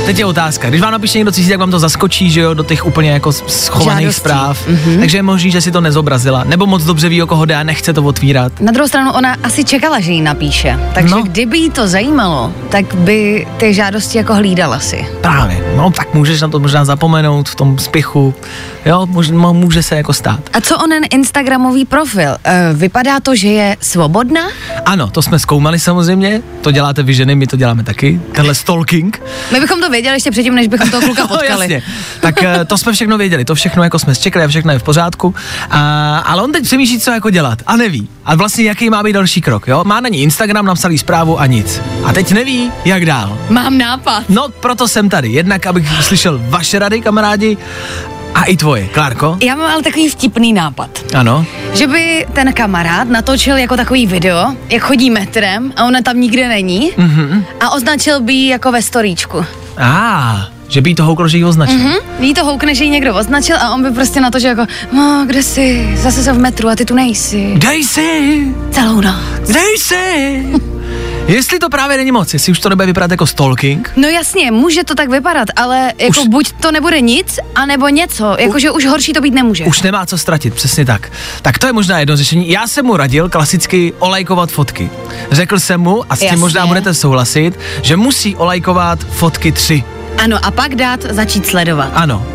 Teď je otázka. Když vám napíše někdo cizí, tak vám to zaskočí, že jo, do těch úplně jako schovaných Žádostí. zpráv. Mhm. Takže je možný, že si to nezobrazila. Nebo moc dobře ví, o koho jde a nechce to otvírat. Na druhou stranu ona asi čekala, že jí napíše. Takže no. kdyby jí to zajímalo, tak by ty žádosti jako hlídala si. Právě. No tak můžeš na to možná zapomenout v tom spěchu. Jo, může, může se jako stát. A co onen Instagramový profil? E, vypadá to, že je svobodná? Ano, to jsme zkoumali samozřejmě. To děláte vy ženy, my to děláme taky. Tenhle stalking. My bychom to věděli ještě předtím, než bychom toho kluka No, potkali. jasně. Tak eh, to jsme všechno věděli, to všechno jako jsme čekali a všechno je v pořádku. A, ale on teď přemýšlí, co jako dělat a neví. A vlastně jaký má být další krok, jo? Má na ní Instagram, napsal jí zprávu a nic. A teď neví, jak dál. Mám nápad. No, proto jsem tady. Jednak, abych slyšel vaše rady, kamarádi, a i tvoje. Klárko? Já mám ale takový vtipný nápad. Ano. Že by ten kamarád natočil jako takový video, jak chodí metrem a ona tam nikde není Mhm. a označil by ji jako ve storíčku. A, že by jí to houklo, že jí označil. Mhm. Jí to houkne, že ji někdo označil a on by prostě na to, že jako, no, kde jsi? Zase jsem v metru a ty tu nejsi. Dej si! Celou noc. Dej si! Jestli to právě není moc, jestli už to nebude vypadat jako stalking, No jasně, může to tak vypadat, ale jako Už- buď to nebude nic, anebo něco, jakože už horší to být nemůže. Už nemá co ztratit, přesně tak. Tak to je možná jedno řešení. Já jsem mu radil klasicky olajkovat fotky. Řekl jsem mu, a s tím Jasně. možná budete souhlasit, že musí olajkovat fotky tři. Ano, a pak dát začít sledovat. Ano.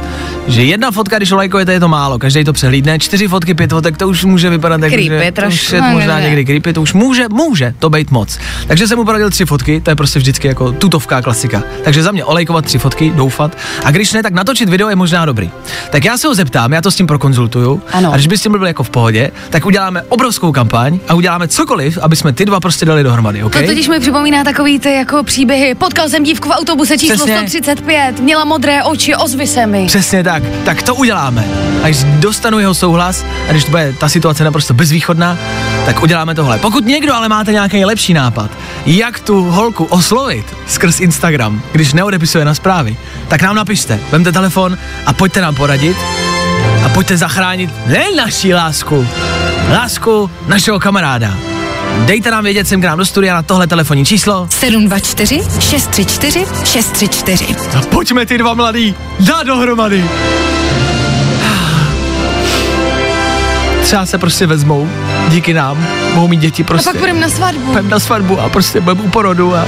Že jedna fotka, když olajkujete, je to málo, každý to přehlídne. Čtyři fotky, pět fotek, to už může vypadat jako, Creepy že, to trošku, už je no, možná někdy creepy, to už může, může to být moc. Takže jsem mu poradil tři fotky, to je prostě vždycky jako tutovká klasika. Takže za mě olejkovat tři fotky, doufat. A když ne, tak natočit video je možná dobrý. Tak já se ho zeptám, já to s tím prokonzultuju. Ano. A když by s tím byl jako v pohodě, tak uděláme obrovskou kampaň a uděláme cokoliv, aby jsme ty dva prostě dali dohromady, OK? To totiž mi připomíná takový ty jako příběhy. Potkal jsem dívku v autobuse číslo Přesně. 135, měla modré oči, ozvi se mi. Přesně tak. Tak to uděláme. A když dostanu jeho souhlas, a když to bude ta situace naprosto bezvýchodná, tak uděláme tohle. Pokud někdo ale máte nějaký lepší nápad, jak tu holku oslovit skrz Instagram, když neodepisuje na zprávy, tak nám napište. Vemte telefon a pojďte nám poradit a pojďte zachránit ne naší lásku, lásku našeho kamaráda. Dejte nám vědět sem k nám do studia na tohle telefonní číslo 724 634 634. a pojďme ty dva mladý dát dohromady. Třeba se prostě vezmou, díky nám, mohou mít děti A prostě. pak půjdeme na svatbu. Půjdeme na svatbu a prostě budeme u porodu a,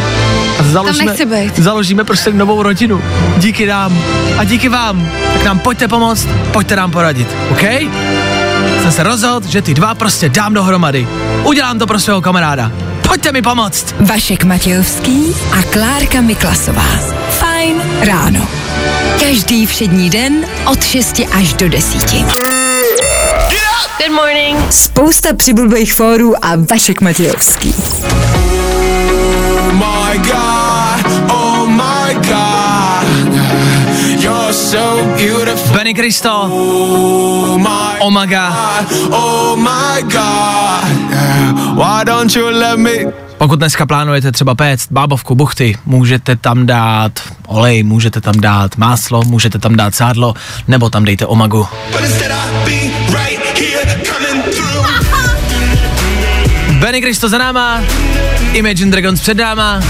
a založíme, založíme prostě novou rodinu. Díky nám a díky vám. Tak nám pojďte pomoct, pojďte nám poradit, OK? Jsem se rozhodl, že ty dva prostě dám dohromady. Udělám to pro svého kamaráda. Pojďte mi pomoct. Vašek Matějovský a Klárka Miklasová. Fajn ráno. Každý všední den od 6 až do 10. Good morning. Spousta přibulbých fórů a Vašek Matějovský. Oh my god, you let me? Pokud dneska plánujete třeba péct bábovku buchty, můžete tam dát olej, můžete tam dát máslo, můžete tam dát sádlo, nebo tam dejte omagu. Benny Cristo za náma, Imagine Dragons před náma,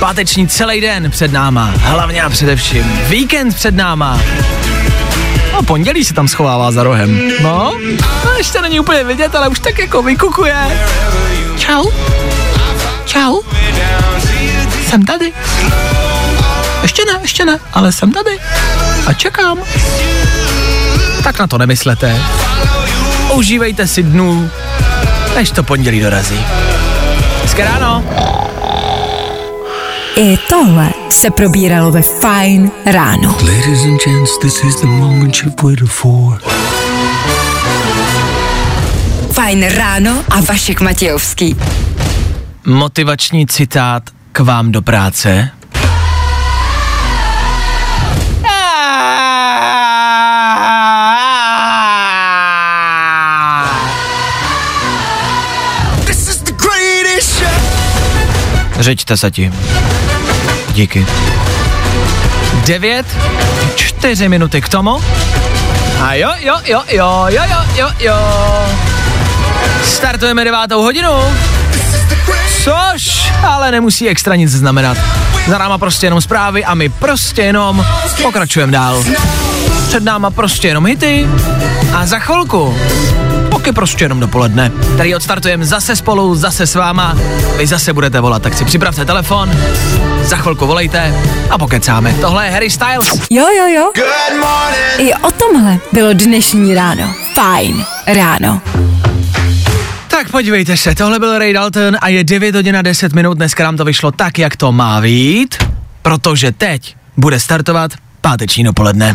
páteční celý den před náma, hlavně a především víkend před náma. No, pondělí se tam schovává za rohem. No, no ještě není úplně vidět, ale už tak jako vykukuje. Čau. Čau. Jsem tady. Ještě ne, ještě ne, ale jsem tady. A čekám. Tak na to nemyslete. Užívejte si dnů, než to pondělí dorazí. Hezké ráno. I tohle se probíralo ve Fine ráno. Ladies and gents, this is the moment you've waited for. Fajn ráno a Vašek Matějovský. Motivační citát k vám do práce. This is the greatest show. Řeďte se tím. Díky. Devět, čtyři minuty k tomu. A jo, jo, jo, jo, jo, jo, jo, jo. Startujeme devátou hodinu. Což ale nemusí extra nic znamenat. Za náma prostě jenom zprávy a my prostě jenom pokračujeme dál. Před náma prostě jenom hity a za chvilku Poky prostě jenom dopoledne, který odstartujeme zase spolu, zase s váma. Vy zase budete volat, tak si připravte telefon, za chvilku volejte a pokecáme. Tohle je Harry Styles. Jo, jo, jo. Good morning. I o tomhle bylo dnešní ráno. Fajn ráno. Tak podívejte se, tohle byl Ray Dalton a je 9 hodin a 10 minut, dneska nám to vyšlo tak, jak to má být, protože teď bude startovat páteční dopoledne.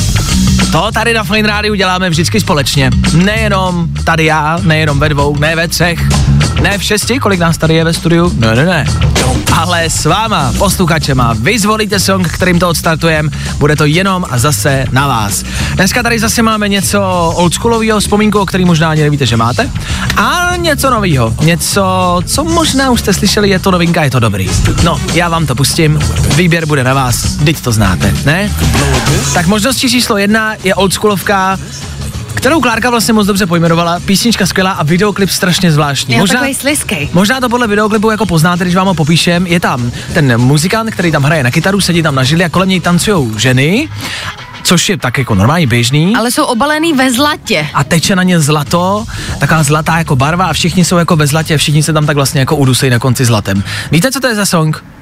To tady na Fine Rádiu děláme vždycky společně. Nejenom tady já, nejenom ve dvou, ne ve třech, ne v šesti, kolik nás tady je ve studiu, ne, ne, ne. Ale s váma, posluchačema, vy zvolíte song, kterým to odstartujeme, bude to jenom a zase na vás. Dneska tady zase máme něco oldschoolového, vzpomínku, o který možná ani nevíte, že máte, a něco nového, něco, co možná už jste slyšeli, je to novinka, je to dobrý. No, já vám to pustím, výběr bude na vás, teď to znáte, ne? Tak možnost číslo jedna je oldschoolovka, kterou Klárka vlastně moc dobře pojmenovala, písnička skvělá a videoklip strašně zvláštní. Je takový sliskej. Možná to podle videoklipu jako poznáte, když vám ho popíšem. Je tam ten muzikant, který tam hraje na kytaru, sedí tam na židli a kolem něj tancují ženy, což je tak jako normálně běžný. Ale jsou obalený ve zlatě. A teče na ně zlato, taková zlatá jako barva a všichni jsou jako ve zlatě, všichni se tam tak vlastně jako udusej na konci zlatem. Víte, co to je za song?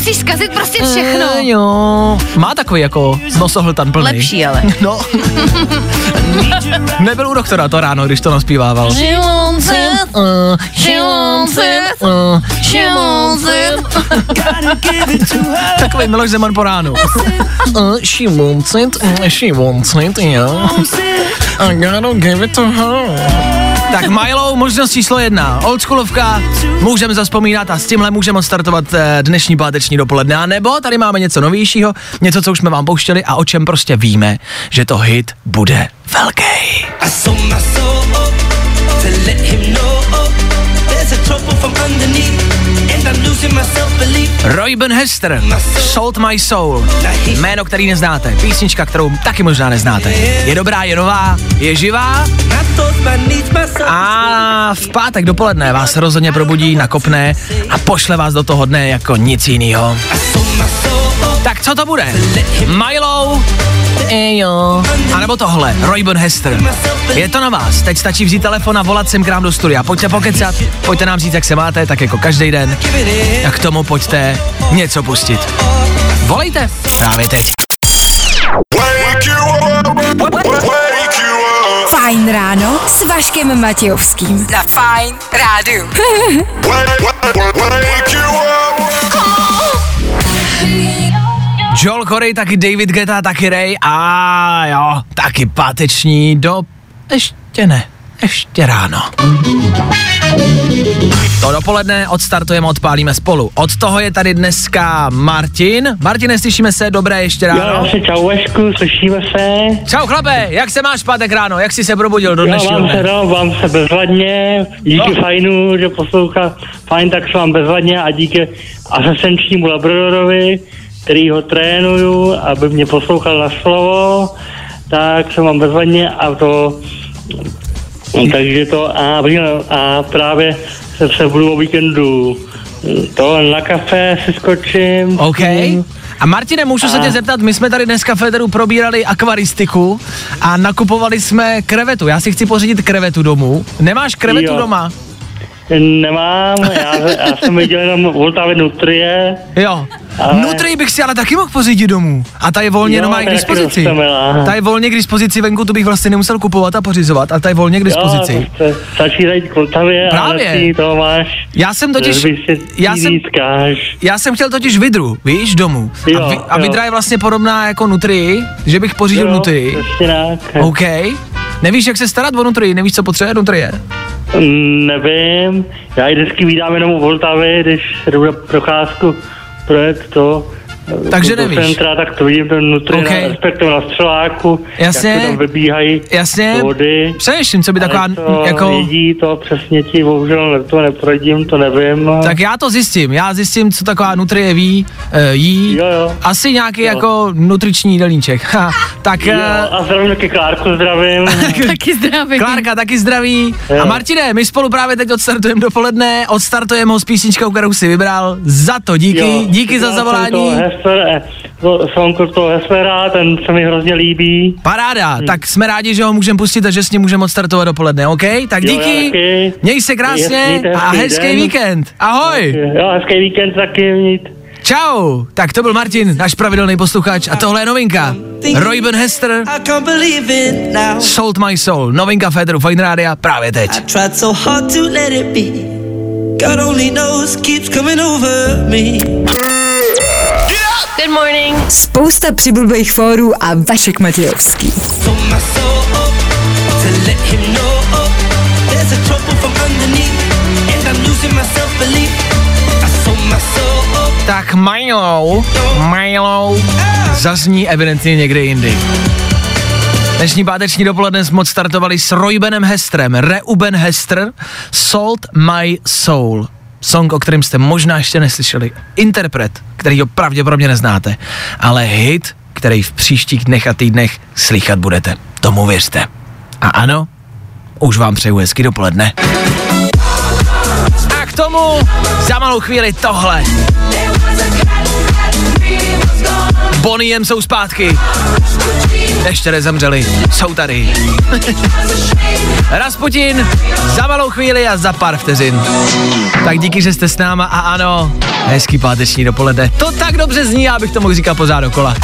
musíš zkazit prostě všechno. Eh, jo. Má takový jako nosohltan plný. Lepší ale. No. Nebyl u doktora to ráno, když to naspívával. She wants it, uh, she wants it, uh, she wants it. Takový Miloš Zeman po ránu. Uh, she wants it, she wants it, yeah. I gotta give it to her. Tak Milo, možnost číslo jedna. Oldschoolovka, můžeme zaspomínat a s tímhle můžeme odstartovat eh, dnešní páteční dopoledne. A nebo tady máme něco novějšího, něco, co už jsme vám pouštěli a o čem prostě víme, že to hit bude velký. I Royben Hester, Sold My Soul, jméno, který neznáte, písnička, kterou taky možná neznáte. Je dobrá, je nová, je živá a v pátek dopoledne vás rozhodně probudí, nakopne a pošle vás do toho dne jako nic jiného. Tak co to bude? Milo. A nebo tohle, Royben Hester. Je to na vás. Teď stačí vzít telefon a volat sem k nám do studia. Pojďte pokecat, pojďte nám říct, jak se máte, tak jako každý den. A k tomu pojďte něco pustit. Volejte právě teď. Fajn ráno s Vaškem Matějovským. Na Fajn rádu. Joel Corey, taky David Guetta, taky Ray a jo, taky páteční do... Ještě ne, ještě ráno. To dopoledne odstartujeme, odpálíme spolu. Od toho je tady dneska Martin. Martine, slyšíme se, dobré ještě ráno. Jo, asi čau Vašku, slyšíme se. Čau chlape, jak se máš v pátek ráno, jak jsi se probudil do Jo, dnešního mám se, dne? no, mám se bezvadně, díky No. fajnu, že poslouchá fajn, tak se mám bezvadně a díky asistenčnímu Labradorovi, který ho trénuju, aby mě poslouchal na slovo, tak se mám bezvadně a to, takže to a, a právě se, se budu o víkendu to na kafe si skočím. OK. A Martine, můžu se A- tě zeptat, my jsme tady dneska v Federu probírali akvaristiku a nakupovali jsme krevetu. Já si chci pořídit krevetu domů. Nemáš krevetu Jo. doma? Nemám, já, já jsem viděl jenom Voltavy Nutrie. Jo. Ale- Nutri bych si ale taky mohl pořídit domů. A ta je volně Jo, doma k dispozici. Ta je volně k dispozici venku, to bych vlastně nemusel kupovat a pořizovat, a ta je volně k dispozici. Jo, stačí Vltavě Právě. a to máš. Já jsem totiž- já jsem-. Já jsem chtěl totiž vidru, víš, domů. Jo, a, vi, a vidra je vlastně podobná jako Nutri, že bych pořídil Jo. OK. Nevíš, jak se starat o Nutri, nevíš, co potřebuje Nutrie? Mm, Nevím, já ji vždycky vídám jenom u Vltavy, když jdu na procházku projet to. Takže do nevíš. Centra, tak to vidím ten Nutri, OK. na, respektive na střeláku, Jasně. jak se tam vybíhají Jasně. vody. Přemýšlím, co by taková, Ale to jako... jedí, to přesně ti bohužel ne- to neporadím, to nevím. Tak já to zjistím, já zjistím, co taková nutrie ví, e, jí. Jo, jo. Asi nějaký Jo. jako nutriční jídelníček. Tak Jo, e, a zdravím taky Klárku, zdravím. Taky zdravím. Klárka taky zdraví. Jo. A Martine, my spolu právě teď odstartujeme dopoledne, odstartujeme ho s písničkou, kterou si vybral. Za to díky, Jo, díky za zavolání. To Sonku toho Hespera, ten se mi hrozně líbí. Paráda, tak jsme rádi, že ho můžeme pustit a že s ním můžeme odstartovat dopoledne, OK? Tak Jo, díky, taky. měj se krásně Mějte a hezký den. víkend. Ahoj. Jo, hezký víkend taky mít. Čau, tak to byl Martin, náš pravidelný posluchač a tohle je novinka. Hester, believe it now. Sold My Soul, novinka Federu Fine Rádia právě teď. Tried so hard to let it be. God only knows keeps coming over me. Good morning. Spousta přibulbých fórů a Vašek Matějovský. Pull my soul up to let him know there's a trouble from underneath, and I'm losing my self-belief. I sold my soul up. Tak Milo, Milo, zazní evidentně někde jindy. Dnešní páteční dopoledne jsme startovali s Roybenem Hestrem, Reuben Hester, Sold My Soul. Song, o kterém jste možná ještě neslyšeli. Interpret, který ho pravděpodobně neznáte, ale hit, který v příštích dnech a týdnech slychat budete. Tomu věřte. A ano, už vám přeju hezky dopoledne. A k tomu za malou chvíli tohle. Bonnie M jsou zpátky. Ještě nezemřeli, jsou tady. Rasputin za malou chvíli a za pár vteřin. Tak díky, že jste s náma a ano, hezký páteční dopoledne. To tak dobře zní, já bych to mohl říkat pořád dokola.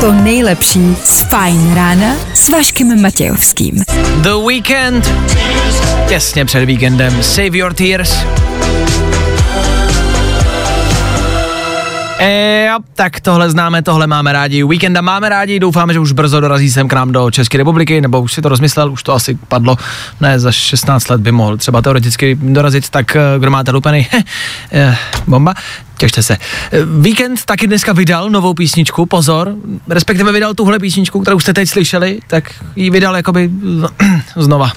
To nejlepší z Fajn rána s Vaškem Matějovským. The Weekend, těsně před víkendem, Save Your Tears. E, jo, tak tohle známe, tohle máme rádi. Weekenda máme rádi, doufáme, že už brzo dorazí sem k nám do České republiky, nebo už si to rozmyslel, už to asi padlo, ne, za 16 let by mohl třeba teoreticky dorazit, tak eh, kdo máte lupeny, eh, bomba, těšte se. Eh, Weekend taky dneska vydal novou písničku, pozor, respektive vydal tuhle písničku, kterou jste teď slyšeli, tak ji vydal jakoby znova.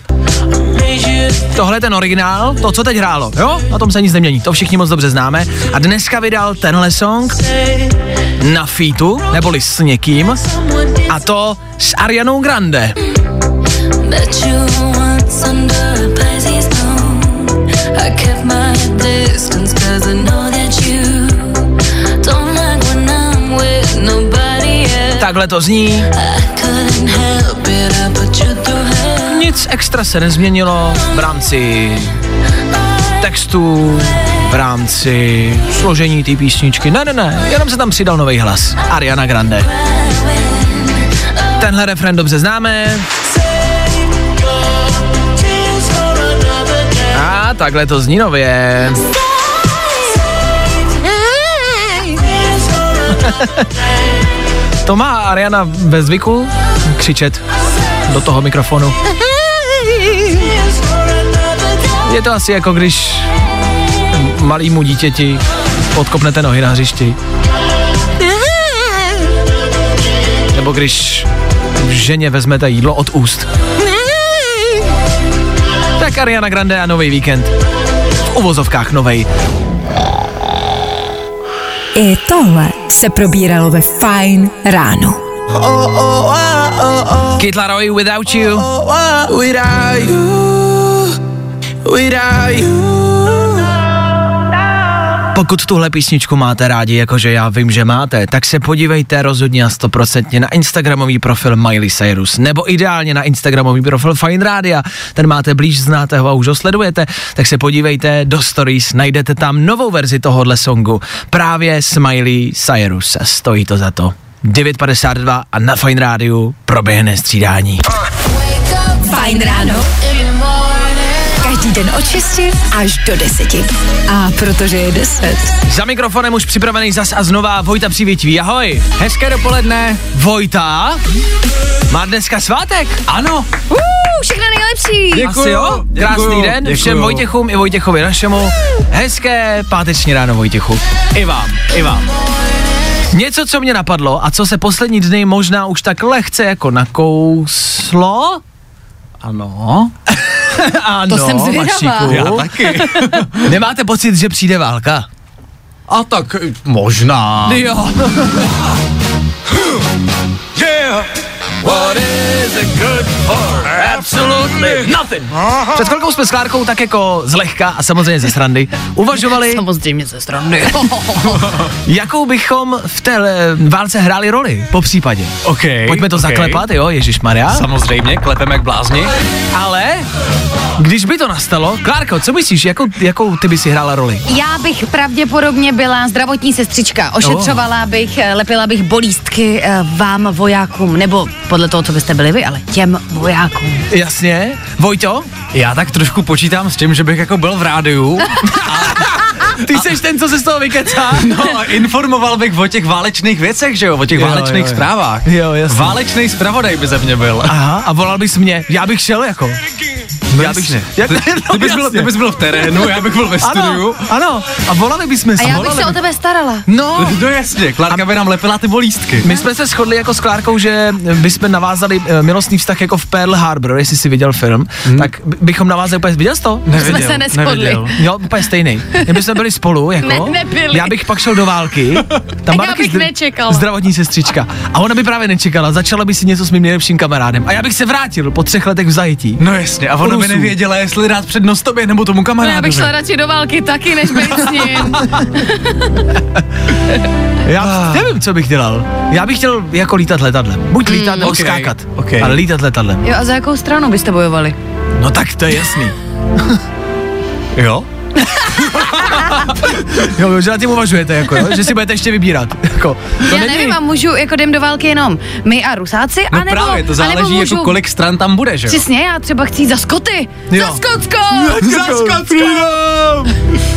Tohle je ten originál, to, co teď hrálo, jo? Na tom se nic nemění, to všichni moc dobře známe. A dneska vydal tenhle song na featu, neboli s někým, a to s Arianou Grande. Takhle to zní. Nic extra se nezměnilo v rámci textu, v rámci složení té písničky. Ne, ne, ne, jenom se tam přidal nový hlas. Ariana Grande. Tenhle refren dobře známe. A takhle to zní nově. to má Ariana ve zvyku křičet do toho mikrofonu. Je to asi jako když malýmu dítěti podkopnete nohy na hřišti. Nebo když ženě vezmete jídlo od úst. Tak Ariana Grande a nový víkend. V uvozovkách novej. I tohle se probíralo ve Fine ráno. Kid Laroi, Without You. Without you, without you. Pokud tuhle písničku máte rádi, jakože já vím, že máte, tak se podívejte rozhodně a stoprocentně na Instagramový profil Miley Cyrus, nebo ideálně na Instagramový profil Fine Rádia, ten máte blíž, znáte ho a už ho sledujete, tak se podívejte do stories, najdete tam novou verzi tohohle songu, právě s Miley Cyrus, stojí to za to. 9.52 a na Fine Rádiu proběhne střídání. Fajn ráno. Každý den od 6 až do 10. A protože je 10. Za mikrofonem už připravený zas a znova Vojta Přivětivý. Ahoj. Hezké dopoledne. Vojta má dneska svátek. Ano. Uh, všechno nejlepší. Asi jo. Krásný den děkuju. všem Vojtěchům i Vojtěchovi našemu. Hezké páteční ráno Vojtěchu. I vám, i vám. Něco, co mě napadlo a co se poslední dny možná už tak lehce jako nakouslo. Ano. ano, To jsem zvědavá. Já taky. Nemáte pocit, že přijde válka? A tak možná. Jo. yeah. What is it good for? Absolutely nothing. Před chvilkou jsme s Klárkou tak jako zlehka a samozřejmě ze srandy uvažovali, Samozřejmě ze strany. jakou bychom v té eh, válce hráli roli, po případě. OK. Pojďme to OK. zaklepat, jo, Ježíš Maria. Samozřejmě, klepeme jak blázni. Ale když by to nastalo, Klárko, co myslíš, jakou, jakou ty by si hrála roli? Já bych pravděpodobně byla zdravotní sestřička. Ošetřovala bych, eh, lepila bych bolístky eh, vám vojákům, nebo podle toho, co byste byli vy, ale těm vojákům. Jasně. Vojto, Já tak trošku počítám s tím, že bych jako byl v rádiu. ty seš ten, co se z toho vykecá. No, a informoval bych o těch válečných věcech, že jo, o těch Jo, válečných jo, jo. zprávách. Jo, jasně. Válečný zpravodaj by ze mě byl. Aha, a volal bys mě, já bych šel jako. No já bych, jasně. jak, Ty, ty, bys byl, ty bys byl v terénu, já bych byl ve studiu. Ano, ano, a volali bychom A se. já bych volali se o tebe starala. No, No jasně, Klárka by nám lepila ty bolístky. my jsme se shodli jako s Klárkou, že bychom navázali eh, milostný vztah jako v Pearl Harbor, jestli jsi viděl film, Hmm. tak by- bychom navázali úplně, viděl jsi to? Jsme se neschodli. Jo, úplně stejný. Kdyby jsme byli spolu, jako. Ne, nebyli. Já bych pak šel do války. Tam byla já taky bych zdr-. Zdravotní sestřička. A ona by právě nečekala, začala by si něco s mým nejlepším kamarádem. A já bych se vrátil po třech letech v zajetí. No jasně, a ona by nevěděla, jestli dát přednost tobě nebo tomu No, kamarádovi. já bych šla radši do války taky, než být s ním. Já nevím, co bych dělal. Já bych chtěl jako lítat letadlem. Buď lítat nebo Ok, skákat. ok. Ale lítat letadlem. Jo, a za jakou stranu byste bojovali? No tak to je jasný. Jo? Jo, jo, že na tím uvažujete, jako, jo? že si budete ještě vybírat. Jako, to Já není... nevím, a můžu, jako jdem do války jenom my a Rusáci, No anebo, právě, to anebo záleží můžu, jako kolik stran tam bude, že jo? Přesně, já třeba chci za Skoty. Jo. Za Skotsko! Za Skotsko!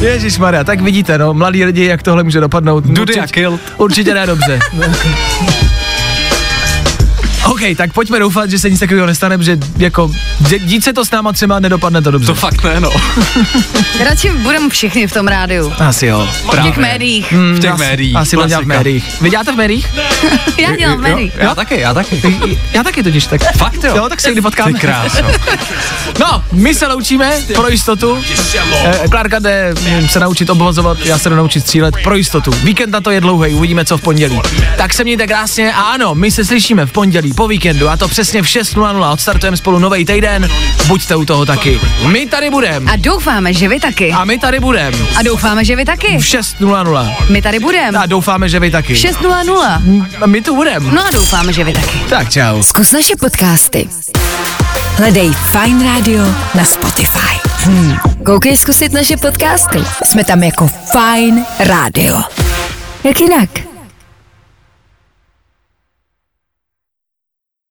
Ježíš Maria, tak vidíte, no, mladí lidi, jak tohle může dopadnout. Dudy Určitě- a kill. Určitě ne dobře. OK, tak pojďme doufat, že se nic takového nestane, že jako dít se to s náma třeba nedopadne to dobře. To fakt ne, no. Radši budeme všichni v tom rádiu. Asi jo. V těch médiích. V těch asi, médiích, Asi dělat v médiích. Vy děláte v médiích? Já dělám v médiích. Já taky, já taky. Já taky totiž tak. Fakt jo? Jo, tak se někdy potkáme. Ty kráso. No, my se loučíme pro jistotu. Eh, Klárka jde mm, se naučit obvazovat, já se jdu naučit střílet pro jistotu. Víkend na to je dlouhý, uvidíme co v pondělí. Tak se mějte krásně a ano, my se slyšíme v pondělí po víkendu a to přesně v 6.00 odstartujeme spolu nový týden. Buďte u toho taky. My tady budeme. A doufáme, že vy taky. A my tady budeme. A doufáme, že vy taky. V 6.00. My tady budeme. A doufáme, že vy taky. 6.00. A my tu budeme. No a doufáme, že vy taky. Tak čau. Zkus naše podcasty. Hledej Fine Radio na Spotify. Hmm. Koukej zkusit naše podcasty. Jsme tam jako Fine Radio. Jak jinak?